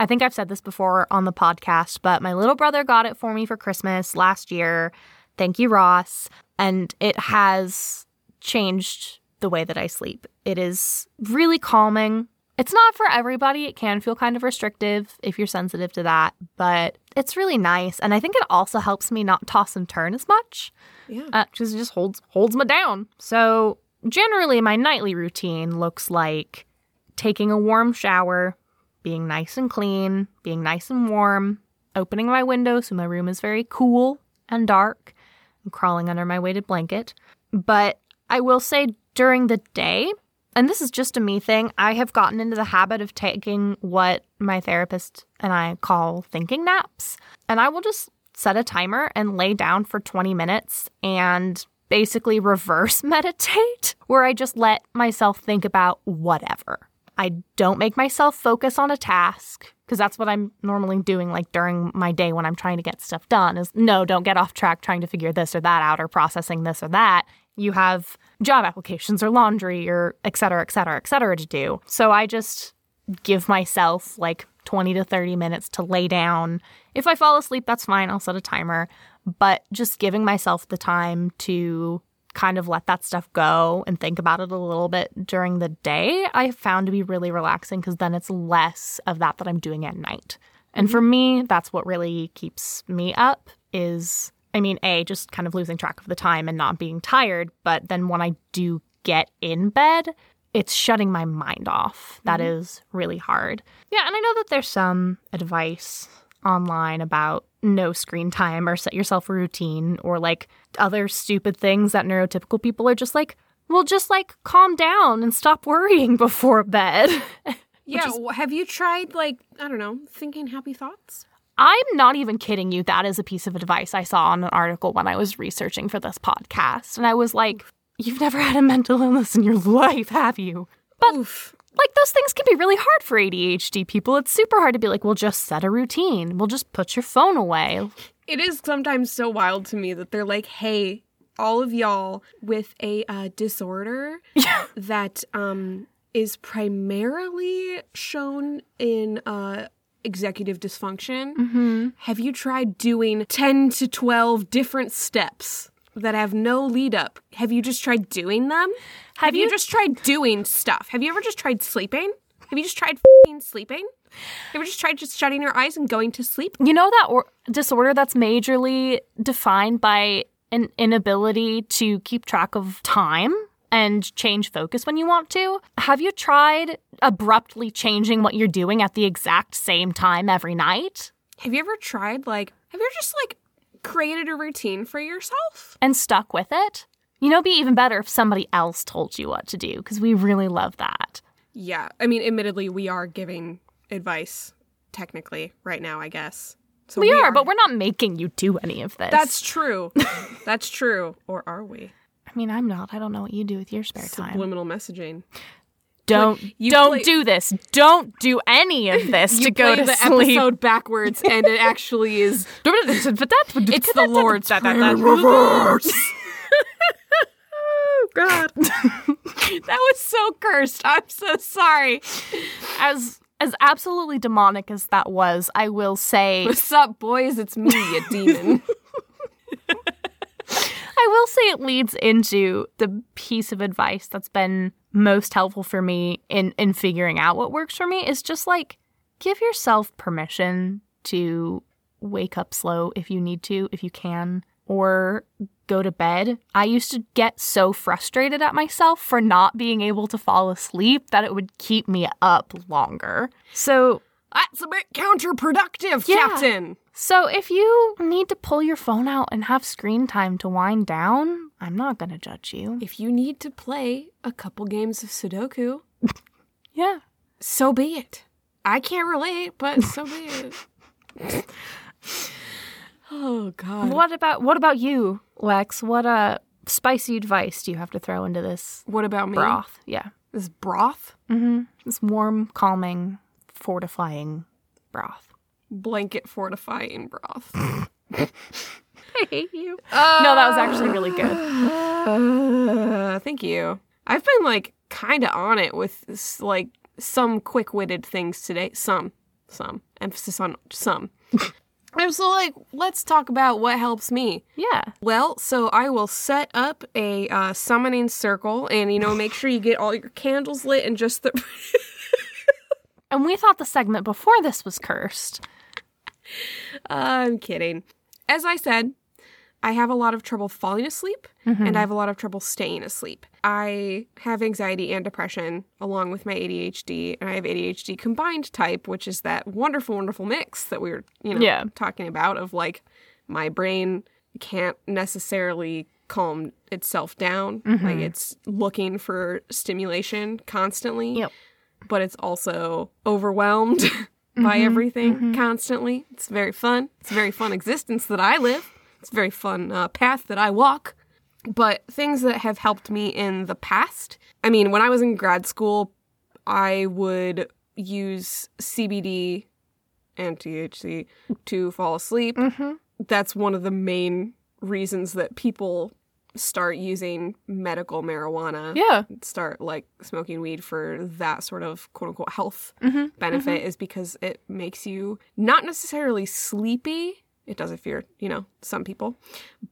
B: I think I've said this before on the podcast, but my little brother got it for me for Christmas last year. Thank you, Ross. And it has changed the way that I sleep. It is really calming. It's not for everybody. It can feel kind of restrictive if you're sensitive to that, but it's really nice. And I think it also helps me not toss and turn as much
C: Yeah.
B: Uh, because it just holds holds me down. So generally, my nightly routine looks like taking a warm shower, being nice and clean, being nice and warm, opening my window so my room is very cool and dark, and crawling under my weighted blanket. But I will say during the day, and this is just a me thing, I have gotten into the habit of taking what my therapist and I call thinking naps. And I will just set a timer and lay down for 20 minutes and basically reverse [laughs] meditate, where I just let myself think about whatever. I don't make myself focus on a task because that's what I'm normally doing like during my day when I'm trying to get stuff done is no, don't get off track trying to figure this or that out or processing this or that. You have job applications or laundry or et cetera, et cetera, et cetera to do. So I just give myself like 20 to 30 minutes to lay down. If I fall asleep, that's fine. I'll set a timer. But just giving myself the time to kind of let that stuff go and think about it a little bit during the day, I have found to be really relaxing because then it's less of that that I'm doing at night. And for mm-hmm. me, that's what really keeps me up is I mean, A, just kind of losing track of the time and not being tired, but then when I do get in bed, it's shutting my mind off. That mm-hmm. is really hard. Yeah, and I know that there's some advice online about no screen time or set yourself a routine or like other stupid things that neurotypical people are just like, well, just like calm down and stop worrying [laughs] before bed. [laughs]
C: Yeah. wh- have you tried like I don't know, thinking happy thoughts?
B: I'm not even kidding you. That is a piece of advice I saw on an article when I was researching for this podcast. And I was like, you've never had a mental illness in your [laughs] life, have you? But
C: Oof.
B: Like those things can be really hard for ADHD people. It's super hard to be like, well, just set a routine. We'll just put your phone away.
C: It is sometimes so wild to me that they're like, "Hey, all of y'all with a uh, disorder [laughs] that um is primarily shown in uh executive dysfunction.
B: Mm-hmm.
C: Have you tried doing 10 to 12 different steps that have no lead up? Have you just tried doing them? Have, you,
B: you-
C: just tried doing stuff? Have you ever just tried sleeping? Have you just tried fing sleeping? Have you ever just tried just shutting your eyes and going to sleep?
B: You know that or- disorder that's majorly defined by an inability to keep track of time and change focus when you want to? Have you tried abruptly changing what you're doing at the exact same time every night
C: Have you ever tried like have you ever just like created a routine for yourself?
B: and stuck with it? You know, it'd be even better if somebody else told you what to do because we really love that.
C: Yeah. I mean, admittedly, we are giving advice technically right now, I guess. So
B: We, are, but we're not making you do any of this.
C: That's true. [laughs] That's true. Or are we?
B: I mean, I'm not. I don't know what you do with your spare time.
C: Subliminal messaging.
B: Don't
C: you
B: don't
C: play-
B: do this. Don't do any of [laughs] this to go
C: play
B: to
C: the
B: sleep.
C: episode backwards, and it actually is.
B: it's [laughs]
C: It's the Lord's prayer Oh God, [laughs] that was so cursed. I'm so sorry.
B: as as absolutely demonic as that was, I will say [laughs]
C: What's up, boys? It's me, a [laughs] demon.
B: I will say it leads into the piece of advice that's been most helpful for me in in figuring out what works for me is just like give yourself permission to wake up slow if you need to, if you can, or go to bed. I used to get so frustrated at myself for not being able to fall asleep that it would keep me up longer. So
C: That's a bit counterproductive,
B: Yeah.
C: Captain.
B: So if you need to pull your phone out and have screen time to wind down, I'm not going to judge you.
C: If you need to play a couple games of Sudoku, [laughs]
B: Yeah.
C: so be it. I can't relate, but so be it. [laughs] Oh God.
B: What about what about you, Lex? What uh spicy advice do you have to throw into this
C: What about me?
B: broth? Yeah.
C: This broth?
B: Mm-hmm. This warm, calming, fortifying broth.
C: Blanket fortifying broth. [laughs]
B: I hate you. no, that was actually really good.
C: Uh, thank you. I've been like kind of on it with like some quick-witted things today. Some, some emphasis on some. I'm so like, let's talk about what helps me.
B: Yeah.
C: Well, so I will set up a uh, summoning circle, and you know, make sure you get all your candles lit and just the. [laughs]
B: And we thought the segment before this was cursed.
C: I'm kidding. As I said, I have a lot of trouble falling asleep and I mm-hmm. have a lot of trouble staying asleep. I have anxiety and depression along with my ADHD, and I have ADHD combined type, which is that wonderful, wonderful mix that we were, you know,
B: Yeah.
C: talking about of like my brain can't necessarily calm itself down. Like mm-hmm. it's looking for stimulation constantly
B: Yep.
C: but it's also overwhelmed [laughs] by mm-hmm. everything constantly. It's very fun. It's a very fun existence that I live. It's a very fun uh, path that I walk. But things that have helped me in the past, I mean, when I was in grad school, I would use CBD and THC to fall asleep. That's one of the main reasons that people start using medical marijuana
B: Yeah.
C: start like smoking weed for that sort of quote unquote health
B: Mm-hmm.
C: benefit is because it makes you not necessarily sleepy. It does if you're, you know, some people,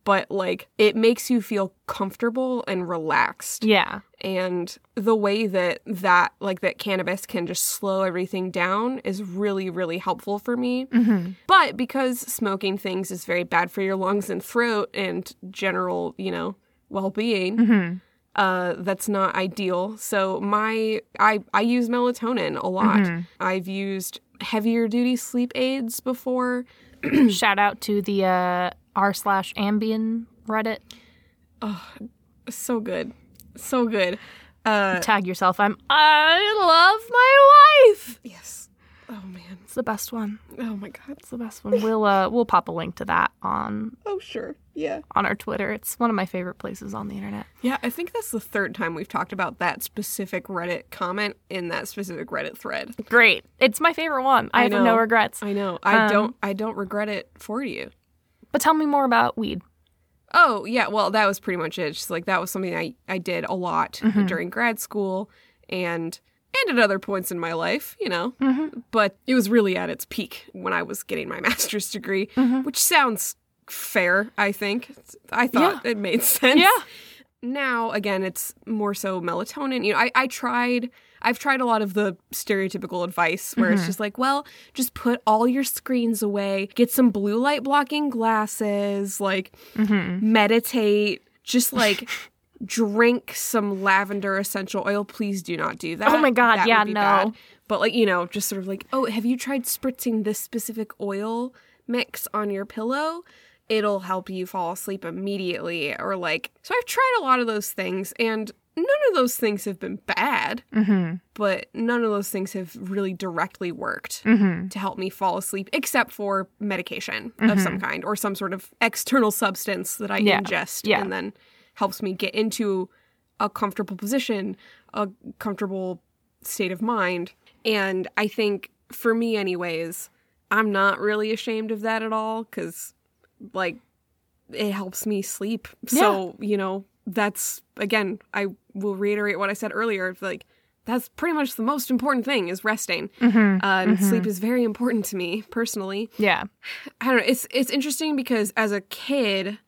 C: but like it makes you feel comfortable and relaxed.
B: Yeah.
C: And the way that that, like that cannabis can just slow everything down is really, really helpful for me.
B: Mm-hmm.
C: But because smoking things is very bad for your lungs and throat and general, you know, well being,
B: Mm-hmm.
C: uh, that's not ideal. So my I I use melatonin a lot.
B: Mm-hmm.
C: I've used heavier duty sleep aids before. [clears throat]
B: Shout out to the uh, r slash Ambien Reddit.
C: Oh, so good, so good. Uh,
B: Tag yourself. I'm. I love my wife.
C: yes. Oh man.
B: It's the best one.
C: Oh my god.
B: It's the best [laughs] one. We'll uh we'll pop a link to that on
C: Oh sure. Yeah.
B: on our Twitter. It's one of my favorite places on the internet.
C: Yeah, I think that's the third time we've talked about that specific Reddit comment in that specific Reddit thread.
B: Great. It's my favorite one. I,
C: I
B: have no regrets.
C: I know. I
B: Um,
C: don't I don't regret it for you.
B: But tell me more about weed.
C: Oh, yeah, well, that was pretty much it. Just like that was something I I did a lot during grad school and and at other points in my life, you know. Mm-hmm. But it was really at its peak when I was getting my [laughs] master's degree, mm-hmm. which sounds fair, I think. I thought it made [laughs] sense.
B: Yeah.
C: now again it's more so melatonin you know I, I tried i've tried a lot of the stereotypical advice where it's mm-hmm. just like well just put all your screens away get some blue light blocking glasses like meditate just like drink some lavender essential oil please do not do that
B: Oh my God,
C: That
B: yeah, no.
C: bad. but like you know just sort of like oh have you tried spritzing this specific oil mix on your pillow it'll help you fall asleep immediately or like so i've tried a lot of those things and none of those things have been bad
B: Mm-hmm.
C: but none of those things have really directly worked
B: Mm-hmm.
C: to help me fall asleep except for medication of some kind or some sort of external substance that i
B: Yeah.
C: ingest
B: Yeah.
C: and then helps me get into a comfortable position a comfortable state of mind and i think for me anyways i'm not really ashamed of that at all because like it helps me sleep so you know that's again i will reiterate what i said earlier like that's pretty much the most important thing is resting
B: Mm-hmm.
C: uh, and sleep is very important to me personally
B: Yeah.
C: I don't know. It's it's interesting because as a kid,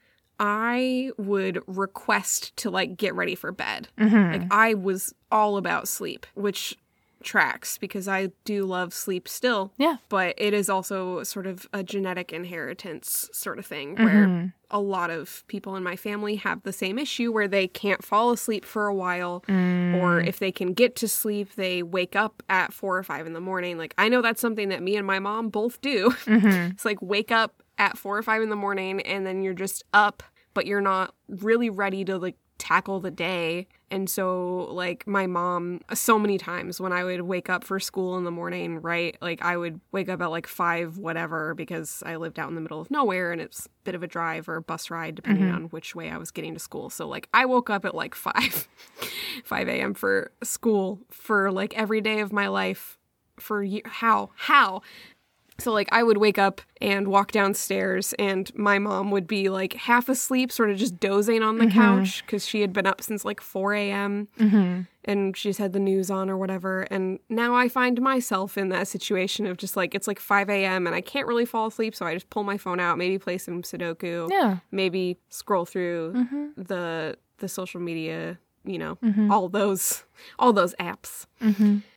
C: I would request to like get ready for bed.
B: Mm-hmm.
C: Like I was all about sleep, which tracks because I do love sleep still.
B: Yeah.
C: But it is also sort of a genetic inheritance sort of thing where
B: Mm-hmm.
C: a lot of people in my family have the same issue where they can't fall asleep for a while
B: Mm.
C: or if they can get to sleep they wake up at four or five in the morning like i know that's something that me and my mom both do
B: Mm-hmm. [laughs]
C: it's like wake up at four or five in the morning and then you're just up but you're not really ready to like tackle the day. And so, like, my mom, so many times when I would wake up for school in the morning, right? Like, I would wake up at like five, whatever, because I lived out in the middle of nowhere and it's a bit of a drive or a bus ride, depending mm-hmm. on which way I was getting to school. So, like, I woke up at like [laughs] 5, 5 a.m. for school for like every day of my life for ye- how? How? So like I would wake up and walk downstairs and my mom would be like half asleep, sort of just dozing on the mm-hmm. couch because she had been up since like 4 a.m. Mm-hmm. and she just had the news on or whatever. And now I find myself in that situation of just like it's like 5 a.m. and I can't really fall asleep, so I just pull my phone out, maybe play some Sudoku,
B: Yeah.
C: maybe scroll through mm-hmm. the the social media, you know, all those all those apps.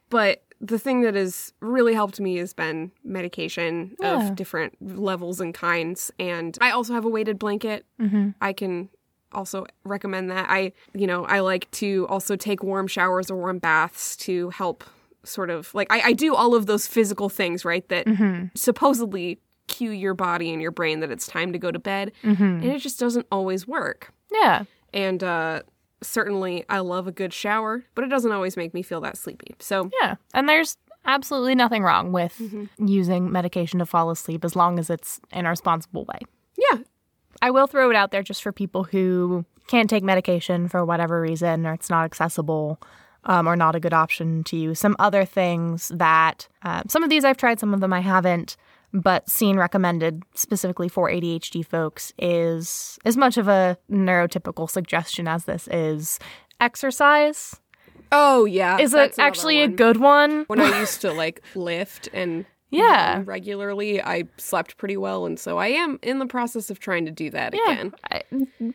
C: But the thing that has really helped me has been medication
B: Yeah.
C: of different levels and kinds. And I also have a weighted blanket. Mm-hmm. I can also recommend that. I, you know, I like to also take warm showers or warm baths to help sort of like I, I do all of those physical things, right? That mm-hmm. supposedly cue your body and your brain that it's time to go to bed. Mm-hmm. And it just doesn't always work.
B: Yeah.
C: And uh certainly I love a good shower, but it doesn't always make me feel that sleepy. So
B: Yeah. And there's absolutely nothing wrong with
C: Mm-hmm.
B: using medication to fall asleep as long as it's in a responsible way.
C: yeah,
B: I will throw it out there just for people who can't take medication for whatever reason or it's not accessible um, or not a good option to use. Some other things that uh, some of these I've tried, some of them I haven't, but seen recommended specifically for ADHD folks is as much of a neurotypical suggestion as this is exercise
C: Oh yeah,
B: is it actually a good one.
C: When I [laughs] used to like lift and
B: Yeah.
C: regularly, I slept pretty well, and so I am in the process of trying to do that
B: Yeah,
C: again.
B: I,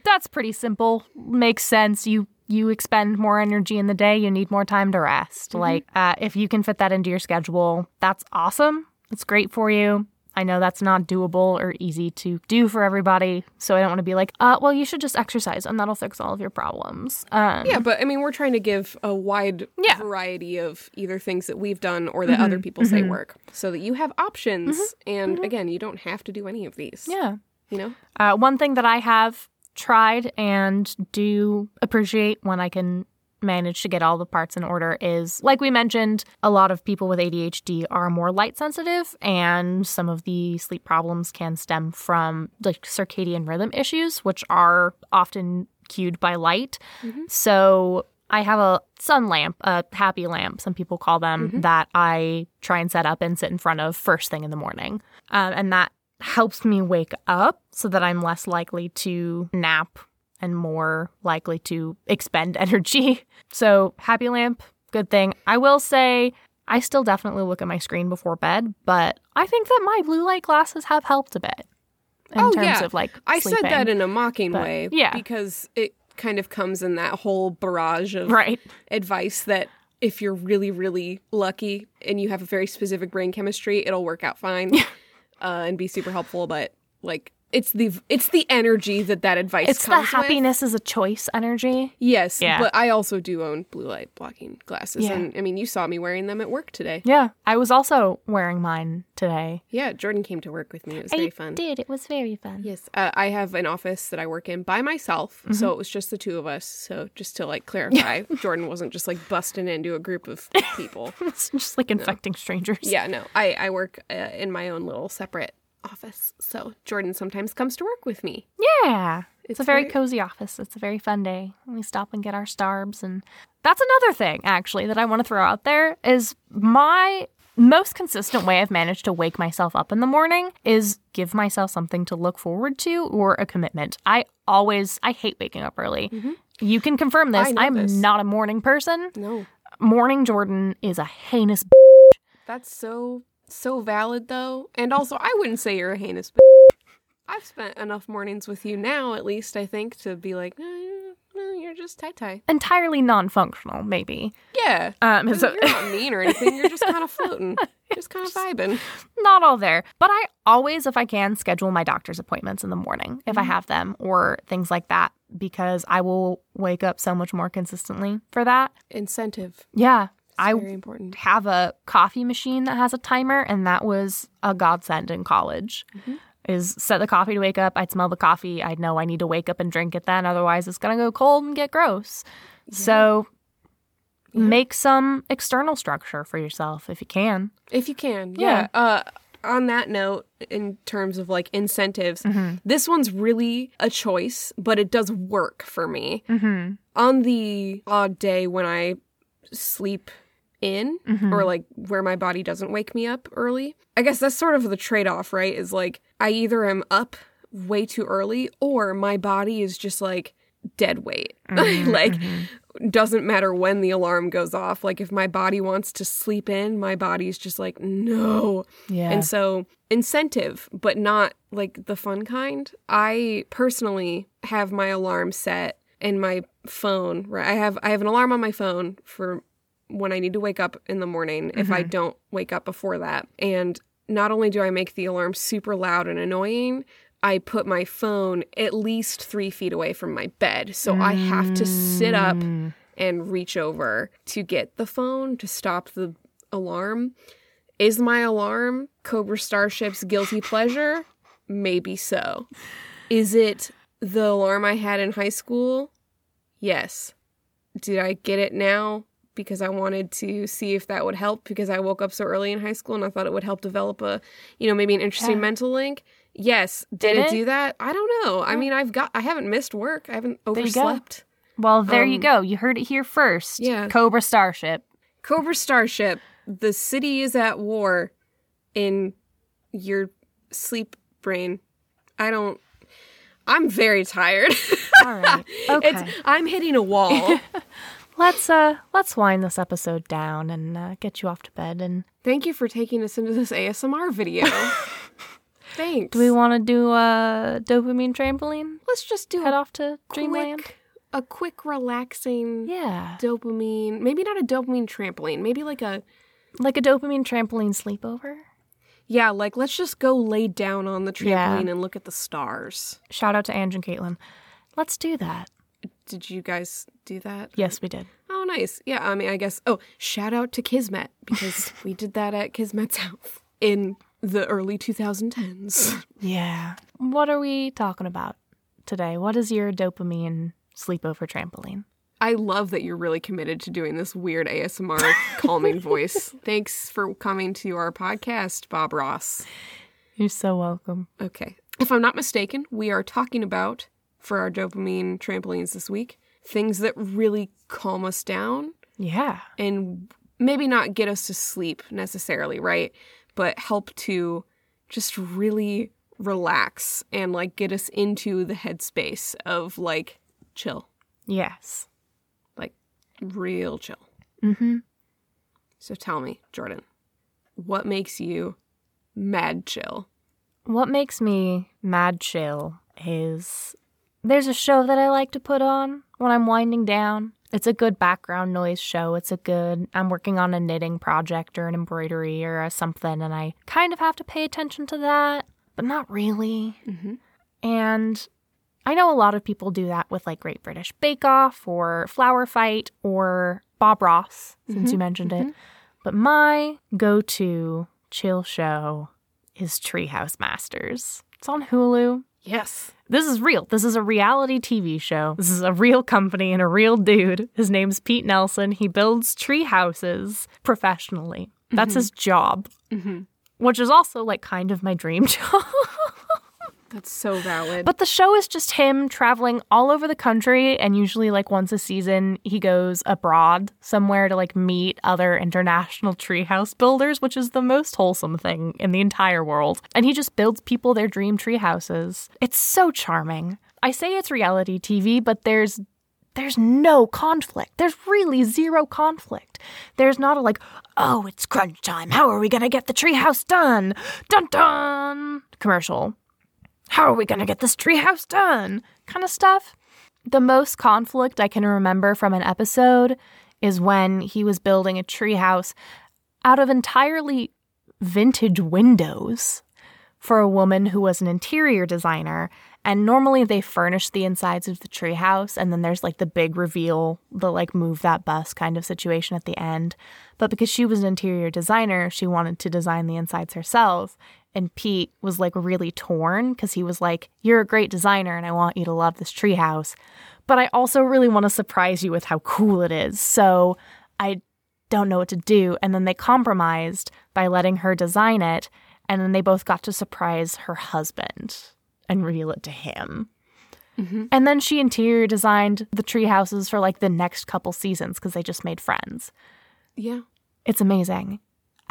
B: that's pretty simple. Makes sense. You you expend more energy in the day. You need more time to rest. Like uh, if you can fit that into your schedule, that's awesome. It's great for you. I know that's not doable or easy to do for everybody, so I don't want to be like, uh, well, you should just exercise and that'll fix all of your problems. Um,
C: Yeah, but I mean, we're trying to give a wide
B: Yeah.
C: variety of either things that we've done or that other people say work, so that you have options. And again, you don't have to do any of these.
B: yeah.
C: you know.
B: Uh, one thing that I have tried and do appreciate when I can manage to get all the parts in order is like we mentioned, a lot of people with ADHD are more light sensitive, and some of the sleep problems can stem from like circadian rhythm issues, which are often cued by light. So I have a sun lamp, a happy lamp, some people call them, that I try and set up and sit in front of first thing in the morning. Um, and that helps me wake up so that I'm less likely to nap and more likely to expend [laughs] energy. So, happy lamp, good thing. I will say, I still definitely look at my screen before bed, but I think that my blue light glasses have helped a bit in
C: Oh,
B: terms
C: yeah.
B: of like
C: I said that in a mocking
B: But,
C: way,
B: yeah.
C: because it kind of comes in that whole barrage of
B: right.
C: advice that if you're really, really lucky and you have a very specific brain chemistry, it'll work out fine [laughs] uh, and be super helpful. But like, it's the it's the energy that that advice
B: It's the
C: comes with.
B: happiness is a choice energy.
C: Yes,
B: Yeah.
C: but I also do own blue light blocking glasses,
B: Yeah.
C: and I mean, you saw me wearing them at work today.
B: Yeah, I was also wearing mine today.
C: Yeah, Jordan came to work with me. It was very fun.
B: did. It was very fun.
C: Yes, uh, I have an office that I work in by myself,
B: Mm-hmm.
C: so it was just the two of us. So just to like clarify, [laughs] Jordan wasn't just like busting into a group of [laughs] people.
B: It's just like infecting strangers.
C: yeah, no, I I work uh, in my own little separate office, so Jordan sometimes comes to work with me.
B: Yeah. It's, a very cozy office. It's a very fun day. We stop and get our starbs and that's another thing actually that I want to throw out there is my most consistent way I've managed to wake myself up in the morning is give myself something to look forward to or a commitment. I always I hate waking up early. You can confirm this.
C: Mm-hmm.
B: I'm
C: this.
B: not a morning person.
C: No,
B: Morning Jordan is a heinous
C: that's so so valid though, and also I wouldn't say you're a heinous. B- I've spent enough mornings with you now, at least I think, to be like, "Eh, eh, you're just tie tie.
B: entirely non-functional maybe.
C: Yeah,
B: Um, so
C: you're not mean or anything. You're just kind of floating, [laughs] just kind of vibing.
B: not all there. But I always, if I can, schedule my doctor's appointments in the morning if I have them or things like that because I will wake up so much more consistently for that.
C: Incentive.
B: Yeah. I have a coffee machine that has a timer, and that was a godsend in college. is set the coffee to wake up. I'd smell the coffee. I'd know I need to wake up and drink it then. Otherwise, it's going to go cold and get gross. So make some external structure for yourself if you can.
C: If you can,
B: Yeah.
C: yeah. Uh, on that note, in terms of like incentives, this one's really a choice, but it does work for me.
B: Mm-hmm.
C: On the odd day when I sleep in
B: Mm-hmm.
C: or like where my body doesn't wake me up early, I guess that's sort of the trade off, right? Is like I either am up way too early or my body is just like dead weight. [laughs]
B: Mm-hmm.
C: like doesn't matter when the alarm goes off. Like if my body wants to sleep in, my body's just like no.
B: Yeah.
C: And so incentive, but not like the fun kind. I personally have my alarm set in my phone. Right, I have I have an alarm on my phone for when I need to wake up in the morning if I mm-hmm. don't wake up before that. And not only do I make the alarm super loud and annoying, I put my phone at least three feet away from my bed. So I have to sit up mm. and reach over to get the phone to stop the alarm. Is my alarm Cobra Starship's guilty pleasure? Maybe so. Is it the alarm I had in high school? Yes. Did I get it now because I wanted to see if that would help because I woke up so early in high school and I thought it would help develop a, you know, maybe an interesting
B: Yeah.
C: mental link? Yes. Did,
B: Did
C: it,
B: it?
C: do that? I don't know. I mean, I've got I haven't missed work. I haven't
B: you
C: overslept.
B: well, there you
C: um,
B: go. You heard it here first.
C: Yeah.
B: Cobra Starship.
C: Cobra Starship, the city is at war in your sleep brain. I don't I'm very tired.
B: All right. [laughs] Okay.
C: it's I'm hitting a wall. [laughs]
B: let's uh let's wind this episode down and uh, get you off to bed. And
C: Thank you for taking us into this ASMR video. [laughs] Thanks.
B: do we want to do a dopamine trampoline?
C: Let's just do
B: Head off to Dreamland.
C: quick a quick relaxing
B: Yeah,
C: dopamine, maybe not a dopamine trampoline, maybe like a
B: like a dopamine trampoline sleepover.
C: yeah, like let's just go lay down on the trampoline
B: Yeah.
C: and look at the stars.
B: Shout out to Ange and Caitlin. Let's do that.
C: Did you guys do that?
B: Yes, we did.
C: Oh, nice. Yeah, I mean, I guess. Oh, shout out to Kismet because [laughs] we did that at Kismet's house in the early 2010s.
B: Yeah. What are we talking about today? What is your dopamine sleepover trampoline?
C: I love that you're really committed to doing this weird ASMR calming [laughs] voice. Thanks for coming to our podcast, Bob Ross.
B: You're so welcome.
C: Okay. If I'm not mistaken, we are talking about, for our dopamine trampolines this week, things that really calm us down
B: Yeah.
C: and maybe not get us to sleep necessarily, right? But help to just really relax and like get us into the headspace of like chill,
B: Yes.
C: like real chill.
B: Mm-hmm.
C: So tell me, Jordan, what makes you mad chill?
B: What makes me mad chill is there's a show that I like to put on when I'm winding down. It's a good background noise show. It's a good, I'm working on a knitting project or an embroidery or a something, and I kind of have to pay attention to that, but not really.
C: Mhm.
B: And I know a lot of people do that with like Great British Bake Off or Flower Fight or Bob Ross, since you mentioned it. But my go to chill show is Treehouse Masters. It's on Hulu.
C: Yes.
B: This is real. This is a reality TV show. This is a real company and a real dude. His name's Pete Nelson. He builds tree houses professionally. That's his job,
C: Mhm.
B: which is also like kind of my dream [laughs] job.
C: That's so valid.
B: But the show is just him traveling all over the country, and usually, like once a season, he goes abroad somewhere to like meet other international treehouse builders, which is the most wholesome thing in the entire world. And he just builds people their dream tree houses. It's so charming. I say it's reality TV, but there's there's no conflict. There's really zero conflict. There's not a like, oh, it's crunch time. How are we gonna get the treehouse done? Dun dun commercial how are we going to get this treehouse done? Kind of stuff. The most conflict I can remember from an episode is when he was building a treehouse out of entirely vintage windows for a woman who was an interior designer. And normally they furnish the insides of the treehouse, and then there's like the big reveal, the like move that bus kind of situation at the end. But because she was an interior designer, she wanted to design the insides herself. And Pete was like really torn because he was like, You're a great designer, and I want you to love this treehouse. But I also really want to surprise you with how cool it is. So I don't know what to do. And then they compromised by letting her design it. And then they both got to surprise her husband and reveal it to him. Mm-hmm. And then she interior designed the tree houses for like the next couple seasons because they just made friends.
C: Yeah.
B: It's amazing.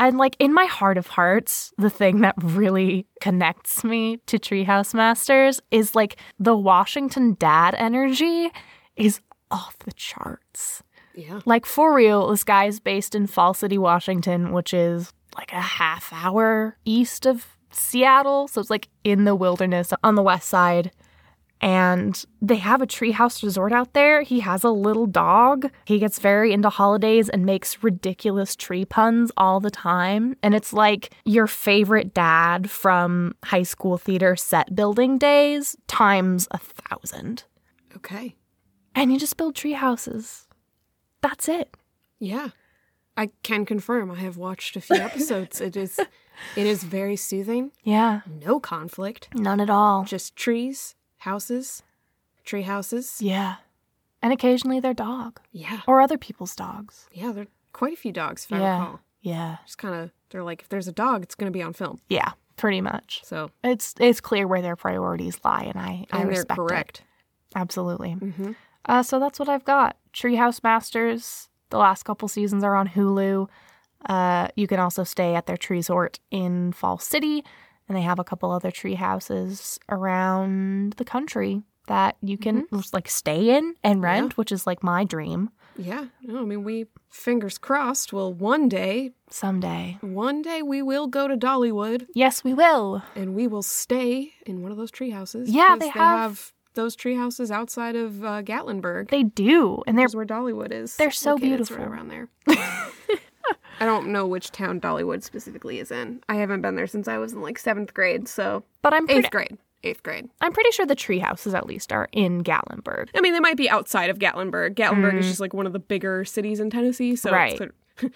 B: And like in my heart of hearts, the thing that really connects me to Treehouse Masters is like the Washington dad energy is off the charts.
C: Yeah.
B: Like for real, this guy is based in Fall City, Washington, which is like a half hour east of Seattle. So it's like in the wilderness on the west side. And they have a treehouse resort out there. He has a little dog. He gets very into holidays and makes ridiculous tree puns all the time. And it's like your favorite dad from high school theater set building days times a thousand.
C: Okay.
B: And you just build tree houses. That's it.
C: Yeah. I can confirm I have watched a few [laughs] episodes. it is it is very soothing.
B: Yeah,
C: No conflict.
B: none at all.
C: Just trees, houses, tree houses.
B: Yeah. And occasionally their dog
C: Yeah.
B: or other people's dogs.
C: Yeah, there are quite a few dogs, if I
B: yeah.
C: recall.
B: Yeah.
C: Just kind of, they're like, if there's a dog, it's going to be on film.
B: Yeah, pretty much.
C: So,
B: It's it's clear where their priorities lie and I I
C: and they're
B: respect
C: correct.
B: it. Absolutely.
C: Mm-hmm.
B: Uh, so that's what I've got. Treehouse Masters. The last couple seasons are on Hulu. Uh, you can also stay at their tree resort in Fall City, and they have a couple other tree houses around the country that you can just like stay in and rent, which is like my dream
C: Yeah. No, I mean, we, fingers crossed, will one day,
B: someday.
C: one day we will go to Dollywood
B: Yes, we will.
C: and we will stay in one of those tree houses.
B: Yeah,
C: because
B: they have-
C: those tree houses outside of uh, Gatlinburg.
B: They do, and they're
C: There's where Dollywood is.
B: they're so beautiful.
C: right around there. [laughs] [laughs] I don't know which town Dollywood specifically is in. I haven't been there since I was in like seventh grade, so
B: but I'm pretty,
C: eighth grade. Eighth grade.
B: I'm pretty sure the tree houses at least are in Gatlinburg.
C: I mean, they might be outside of Gatlinburg. Gatlinburg is just like one of the bigger cities in Tennessee. So
B: Mm. Right. [laughs]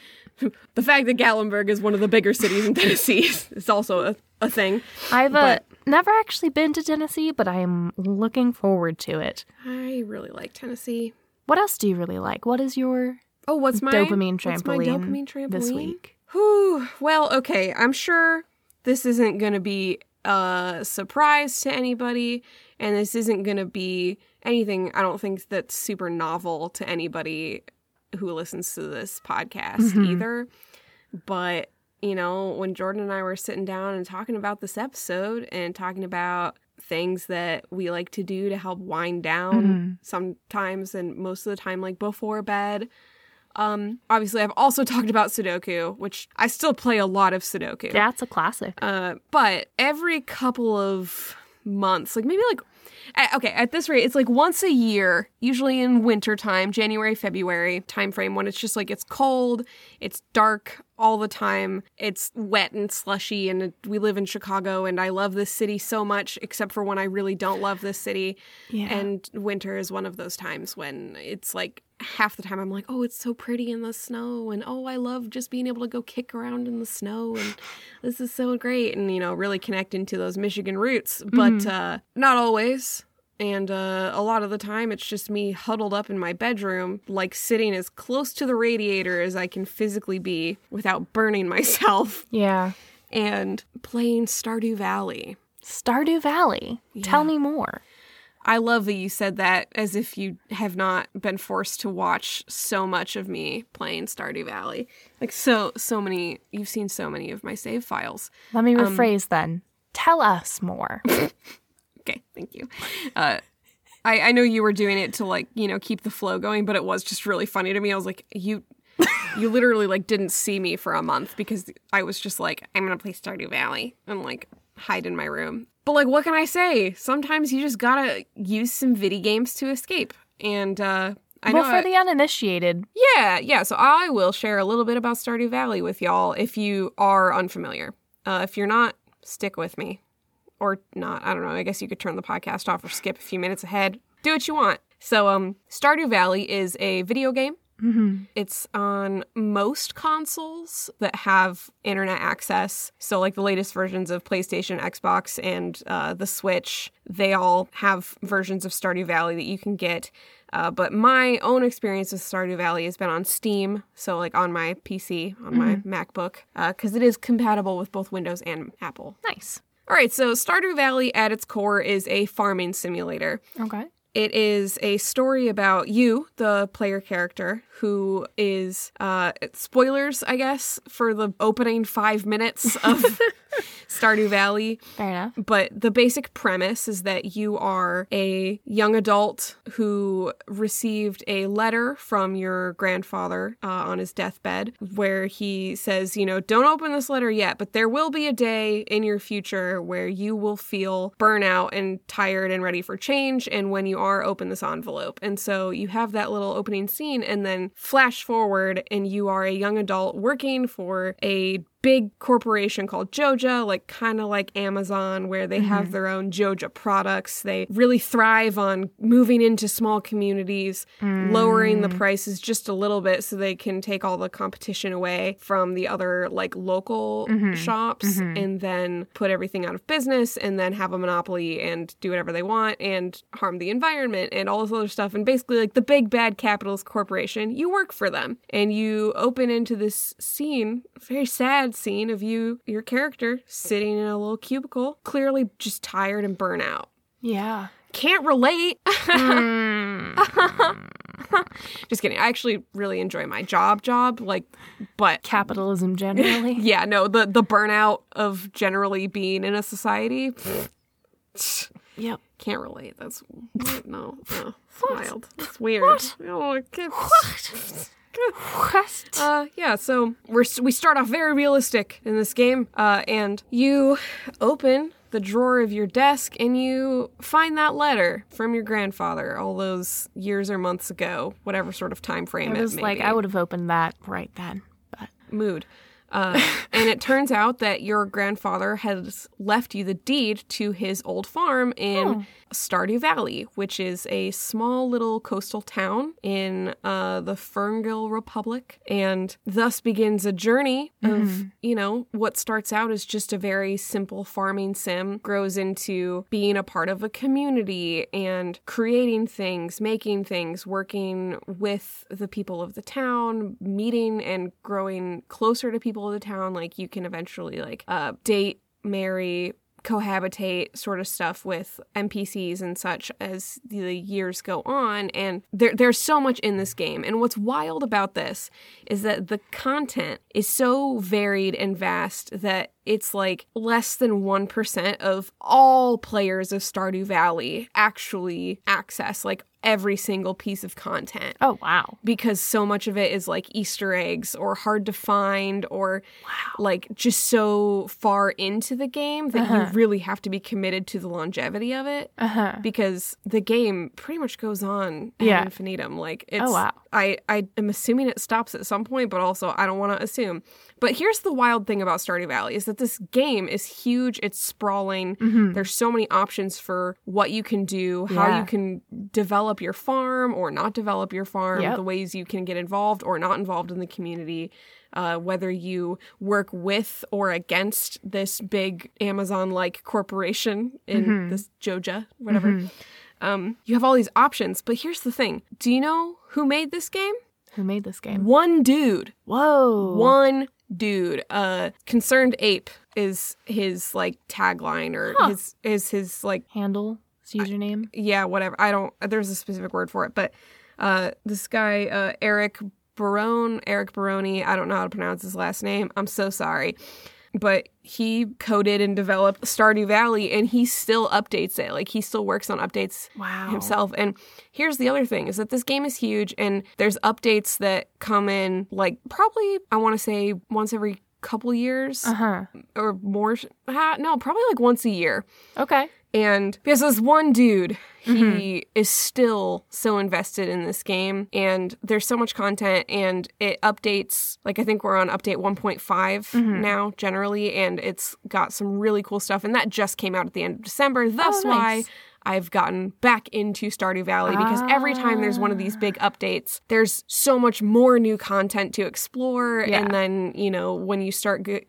C: the fact that Gatlinburg is one of the bigger cities in [laughs] Tennessee is, also a, a thing.
B: I've uh,
C: But-
B: never actually been to Tennessee, but I am looking forward to it.
C: I really like Tennessee.
B: What else do you really like? What is your
C: Oh, what's my
B: dopamine
C: what's my
B: trampoline,
C: dopamine trampoline
B: this week?
C: Whew. Well, okay. I'm sure this isn't going to be a surprise to anybody, and this isn't going to be anything. I don't think that's super novel to anybody who listens to this podcast
B: Mhm.
C: either. But you know, when Jordan and I were sitting down and talking about this episode and talking about things that we like to do to help wind down
B: Mhm.
C: sometimes and most of the time like before bed um obviously i've also [laughs] talked about sudoku which i still play a lot of sudoku
B: Yeah, it's a classic.
C: uh but every couple of months like maybe like okay at this rate it's like once a year usually in winter time january february time frame when it's just like it's cold it's dark all the time it's wet and slushy and we live in chicago and i love this city so much except for when i really don't love this city
B: Yeah.
C: and winter is one of those times when it's like half the time I'm like, oh, it's so pretty in the snow. And oh, I love just being able to go kick around in the snow. And [sighs] this is so great. And, you know, really connect into those Michigan roots. But uh, not always. And uh, a lot of the time, it's just me huddled up in my bedroom, like sitting as close to the radiator as I can physically be without burning [laughs] myself
B: yeah.
C: and playing Stardew Valley.
B: Stardew Valley. Tell me more.
C: I love that you said that as if you have not been forced to watch so much of me playing Stardew Valley. Like so so many you've seen so many of my save files.
B: Let me rephrase then. Tell us more. [laughs]
C: Okay, thank you. Uh I, I know you were doing it to like, you know, keep the flow going, but it was just really funny to me. I was like, you you literally like didn't see me for a month because I was just like, I'm gonna play Stardew Valley and like hide in my room. But like what can I say? Sometimes you just gotta use some video games to escape. And uh I
B: well,
C: know
B: for
C: I-
B: the uninitiated,
C: Yeah, yeah. So I will share a little bit about Stardew Valley with y'all if you are unfamiliar. Uh, if you're not, stick with me. Or not. I don't know. I guess you could turn the podcast off or skip a few minutes ahead. Do what you want. So, um, Stardew Valley is a video game. It's on most consoles that have internet access. So, like the latest versions of PlayStation, Xbox, and uh, the Switch, they all have versions of Stardew Valley that you can get. Uh, but my own experience with Stardew Valley has been on Steam, so like on my PC, on my MacBook, because it is compatible with both Windows and Apple.
B: Nice.
C: All right, so Stardew Valley at its core is a farming simulator.
B: Okay.
C: It is a story about you, the player character, who is uh spoilers, I guess, for the opening five minutes of [laughs] Stardew Valley.
B: Fair enough.
C: But the basic premise is that you are a young adult who received a letter from your grandfather uh, on his deathbed where he says, you know, don't open this letter yet, but there will be a day in your future where you will feel burnout and tired and ready for change. And when you are, open this envelope. And so you have that little opening scene and then flash forward, and you are a young adult working for a big corporation called Joja, like kind of like Amazon, where they have mm-hmm. their own Joja products. They really thrive on moving into small communities, lowering the mm. prices just a little bit so they can take all the competition away from the other like local mm-hmm. shops mm-hmm. and then put everything out of business and then have a monopoly and do whatever they want and harm the environment and all this other stuff. And basically, like the big bad capitalist corporation, you work for them and you open into this scene, very sad scene of you, your character, sitting in a little cubicle, clearly just tired and burnt out.
B: Yeah.
C: Can't relate. [laughs] just kidding. I actually really enjoy my job job, like but
B: Capitalism generally. [laughs]
C: yeah, no, the the burnout of generally being in a society.
B: yep.
C: Can't relate. That's no, no, it's wild. It's weird. Oh, I can't-
B: What? [laughs]
C: Uh, yeah, so we're we start off very realistic in this game, uh, and you open the drawer of your desk and you find that letter from your grandfather all those years or months ago, whatever sort of time frame
B: It
C: it,
B: was like
C: be.
B: I would have opened that right then. But
C: mood. Uh, and it turns out that your grandfather has left you the deed to his old farm in Stardew Valley, which is a small little coastal town in uh, the Ferngill Republic. And thus begins a journey of, you know, what starts out as just a very simple farming sim, grows into being a part of a community and creating things, making things, working with the people of the town, meeting and growing closer to people of the town. Like you can eventually like uh, date, marry, cohabitate sort of stuff with NPCs and such as the years go on. And there, there's so much in this game. And what's wild about this is that the content is so varied and vast that it's like less than 1% of all players of Stardew Valley actually access like every single piece of content
B: oh wow.
C: because so much of it is like Easter eggs or hard to find or wow. like just so far into the game that you really have to be committed to the longevity of it
B: Uh-huh.
C: because the game pretty much goes on ad
B: Yeah.
C: infinitum. Like it's
B: Oh, wow.
C: I, I am assuming it stops at some point, but also I don't want to assume. But here's the wild thing about Stardew Valley is that this game is huge, it's sprawling. There's so many options for what you can do, how
B: Yeah.
C: you can develop your farm or not develop your farm,
B: Yep.
C: the ways you can get involved or not involved in the community. Uh, whether you work with or against this big Amazon like corporation in this Joja, whatever. Um, you have all these options, but here's the thing. Do you know who made this game?
B: Who made this game?
C: One dude.
B: Whoa.
C: One dude. Uh ConcernedApe is his like tagline or
B: Huh.
C: his is his like
B: Handle. Username.
C: yeah, whatever. I don't there's a specific word for it, but uh this guy uh Eric Barone, Eric Baroni, I don't know how to pronounce his last name. I'm so sorry. But he coded and developed Stardew Valley and he still updates it. Like he still works on updates
B: Wow.
C: himself. And here's the other thing is that this game is huge and there's updates that come in like probably I want to say once every couple years
B: Uh huh.
C: or more. No, probably like once a year
B: Okay.
C: And because this one dude, he mm-hmm. is still so invested in this game and there's so much content and it updates like i think we're on update one mm-hmm. now generally and it's got some really cool stuff and that just came out at the end of december thus
B: Oh,
C: why. I've gotten back into Stardew Valley because every time there's one of these big ah. updates, there's so much more new content to explore.
B: Yeah.
C: And then, you know, when you start g-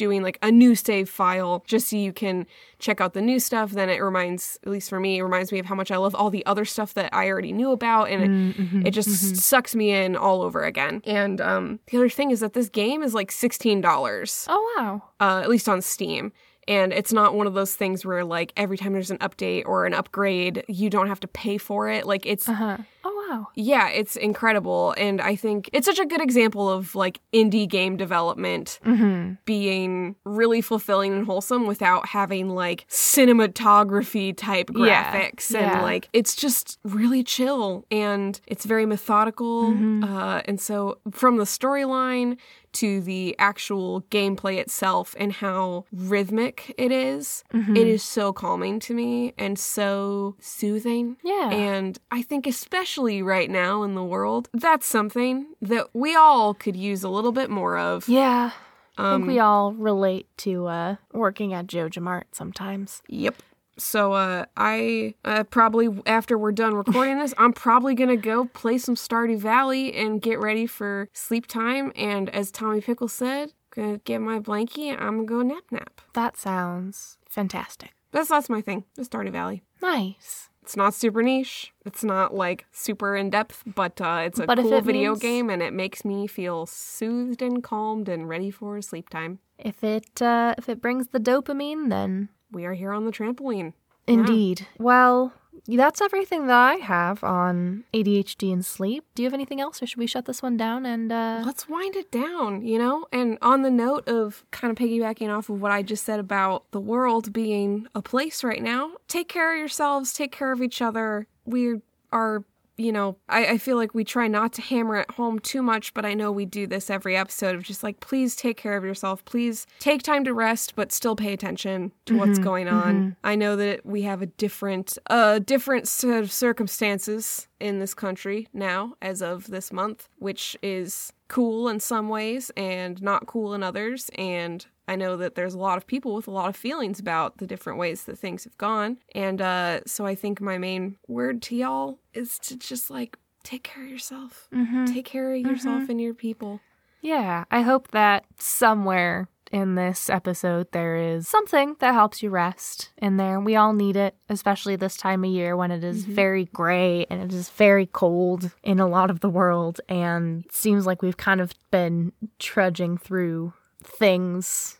C: doing like a new save file just so you can check out the new stuff, then it reminds, at least for me, it reminds me of how much I love all the other stuff that I already knew about. And it, it just sucks me in all over again. And um, the other thing is that this game is like $16
B: Oh, wow.
C: uh, at least on Steam. And it's not one of those things where, like, every time there's an update or an upgrade, you don't have to pay for it. Like, it's,
B: Uh huh. Oh, wow.
C: yeah, it's incredible. And I think it's such a good example of, like, indie game development
B: Mm-hmm.
C: being really fulfilling and wholesome without having, like, cinematography type graphics.
B: yeah.
C: And, like, it's just really chill and it's very methodical.
B: Mm-hmm.
C: Uh, and so, from the storyline, to the actual gameplay itself and how rhythmic it is,
B: Mm-hmm.
C: it is so calming to me and so soothing.
B: Yeah.
C: And I think, especially right now in the world, that's something that we all could use a little bit more of.
B: Yeah. I think
C: Um,
B: we all relate to uh, working at Joja Mart sometimes.
C: Yep. So uh, I uh, probably after we're done recording this, I'm probably gonna go play some Stardew Valley and get ready for sleep time. And as Tommy Pickle said, gonna get my blankie. and I'm gonna go nap nap.
B: That sounds fantastic.
C: That's that's my thing. The Stardew Valley.
B: Nice.
C: It's not super niche. It's not like super in depth, but uh, it's a
B: But
C: cool
B: it
C: video
B: means-
C: game, and it makes me feel soothed and calmed and ready for sleep time.
B: If it uh, if it brings the dopamine, then
C: We are here on the trampoline.
B: indeed. Well, that's everything that I have on ADHD and sleep. Do you have anything else, or should we shut this one down and uh,
C: let's wind it down, you know? And on the note of kind of piggybacking off of what I just said about the world being a place right now, take care of yourselves, take care of each other. We are, you know, I, I feel like we try not to hammer it home too much, but I know we do this every episode of just like, please take care of yourself. Please take time to rest, but still pay attention to what's going on. I know that we have a different, uh, different set of circumstances in this country now as of this month, which is cool in some ways and not cool in others. And I know that there's a lot of people with a lot of feelings about the different ways that things have gone. And uh, so I think my main word to y'all is to just like take care of yourself, mm-hmm. take care of yourself mm-hmm. and your people.
B: Yeah, I hope that somewhere in this episode there is something that helps you rest in there. We all need it, especially this time of year when it is mm-hmm. very gray and it is very cold in a lot of the world. And it seems like we've kind of been trudging through things.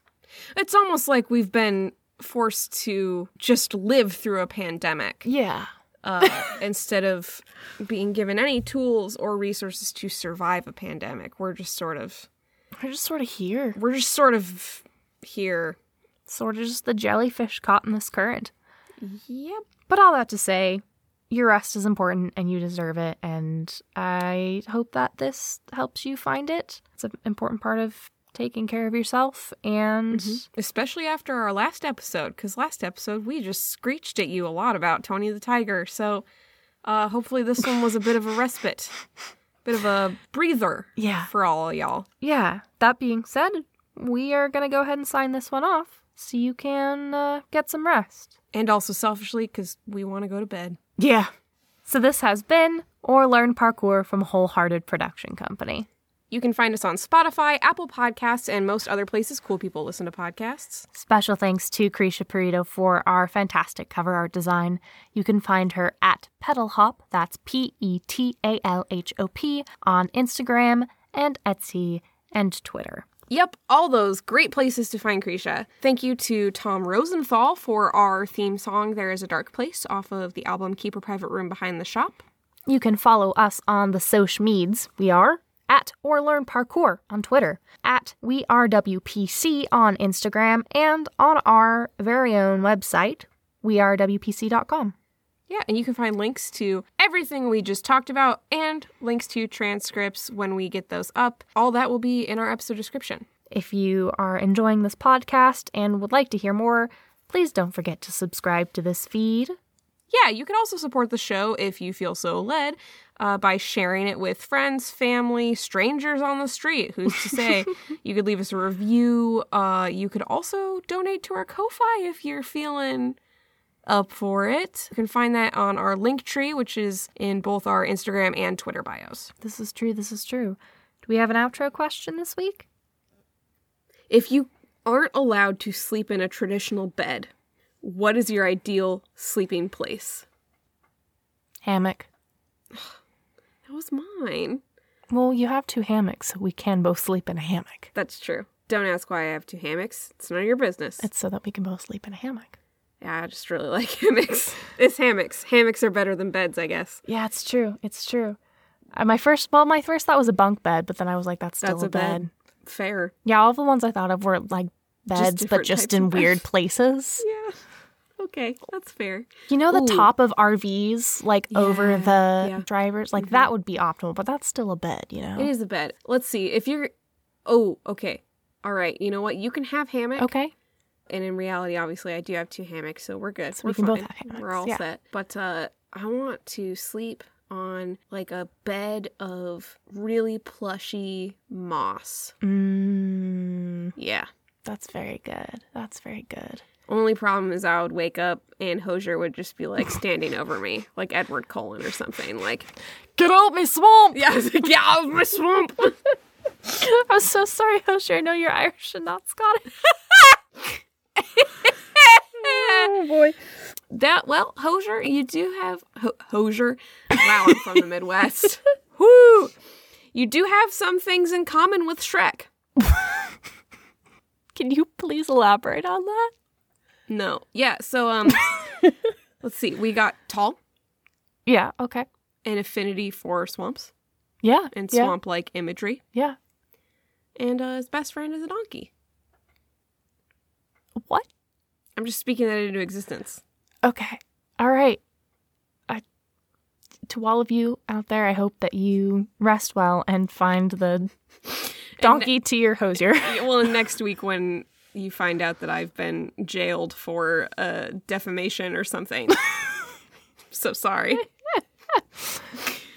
C: It's almost like we've been forced to just live through a pandemic.
B: Yeah.
C: uh, [laughs] instead of being given any tools or resources to survive a pandemic. We're just sort of
B: We're just sort of here.
C: we're just sort of here.
B: Sort of just the jellyfish caught in this current.
C: Yep.
B: But all that to say, your rest is important and you deserve it. And I hope that this helps you find it. It's an important part of taking care of yourself. And
C: Especially after our last episode, because last episode we just screeched at you a lot about Tony the Tiger. So uh, hopefully this one was a bit of a respite, bit of a breather
B: yeah.
C: for all y'all.
B: Yeah. That being said, we are going to go ahead and sign this one off so you can uh, get some rest.
C: And also selfishly, because we want to go to bed.
B: Yeah. So this has been Or Learn Parkour from Wholehearted Production Company.
C: You can find us on Spotify, Apple Podcasts, and most other places cool people listen to podcasts.
B: Special thanks to Krisha Perito for our fantastic cover art design. You can find her at Petal Hop, that's P E T A L H O P, on Instagram and Etsy and Twitter.
C: Yep, all those great places to find Krisha. Thank you to Tom Rosenthal for our theme song, There Is a Dark Place, off of the album Keep a Private Room Behind the Shop.
B: You can follow us on the social meds. We are at or learn parkour on Twitter, at we are WPC on Instagram, and on our very own website, wearewpc.com.
C: Yeah, and you can find links to everything we just talked about and links to transcripts when we get those up. All that will be in our episode description.
B: If you are enjoying this podcast and would like to hear more, Please don't forget to subscribe to this feed.
C: Yeah, you can also support the show if you feel so led uh, by sharing it with friends, family, strangers on the street. Who's to say? [laughs] you could leave us a review. Uh, you could also donate to our Ko-fi if you're feeling up for it. You can find that on our Linktree, which is in both our Instagram and Twitter bios.
B: This is true. This is true. Do we have an outro question this week?
C: If you aren't allowed to sleep in a traditional bed, what is your ideal sleeping place?
B: Hammock. [sighs] [laughs]
C: That was mine.
B: Well, you have two hammocks, so we can both sleep in a hammock.
C: That's true. Don't ask why I have two hammocks. It's none of your business.
B: It's so that we can both sleep in a hammock.
C: Yeah, I just really [laughs] like hammocks. it's hammocks. Hammocks are better than beds, I guess.
B: Yeah, it's true. It's true. Uh, my first, well, my first thought was a bunk bed, but then I was like, that's still
C: That's
B: a, bed.
C: bed. Fair.
B: Yeah, all the ones I thought of were like beds, but just in weird places. [laughs]
C: Yeah. Okay, that's fair.
B: You know the
C: Ooh.
B: top of RVs, like over
C: Yeah,
B: the
C: yeah. Mm-hmm.
B: drivers, like that would be optimal, but that's still a bed, you know.
C: It is a bed. Let's see. If you're. Oh, okay. All right. You know what? You can have hammock.
B: Okay.
C: And in reality, obviously, I do have two hammocks, so we're good.
B: So
C: we're
B: we can both have hammocks,
C: We're all
B: yeah.
C: set. But uh, I want to sleep on like a bed of really plushy moss.
B: Mm,
C: Yeah.
B: that's very good. That's very good.
C: Only problem is I would wake up and Hozier would just be like standing over me, like Edward Cullen or something. Like,
B: Get out my swamp!
C: yeah, I was like, get out of my swamp. [laughs]
B: I'm so sorry, Hozier. I know you're Irish and not Scottish. [laughs]
C: oh boy. That well, Hozier, you do have Ho- Hozier. Wow, I'm from the Midwest. [laughs] Woo! You do have some things in common with Shrek.
B: Can you please elaborate on that?
C: No, yeah. So um, [laughs] let's see. We got tall,
B: Yeah. Okay.
C: an affinity for swamps
B: Yeah.
C: and
B: yeah,
C: swamp-like imagery,
B: Yeah.
C: and uh, his best friend is a donkey.
B: What?
C: I'm just speaking that into existence.
B: Okay. All right. I, to all of you out there, I hope that you rest well and find the donkey to your Hozier. [laughs]
C: Yeah, well, next week when you find out that I've been jailed for uh, defamation or something. [laughs] so sorry.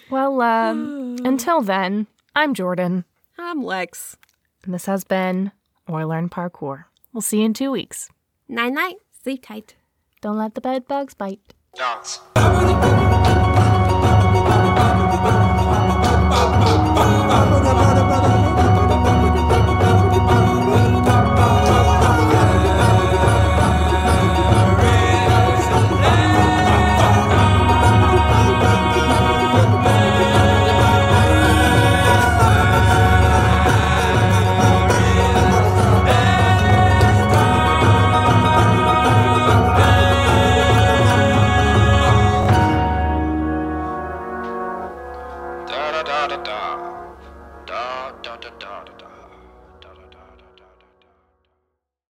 B: well, um, [sighs] until then, I'm Jordan,
C: I'm Lex.
B: and this has been Or Learn Parkour. We'll see you in two weeks.
C: Night night. Sleep tight.
B: Don't let the bed bugs bite.
D: Dance. [laughs]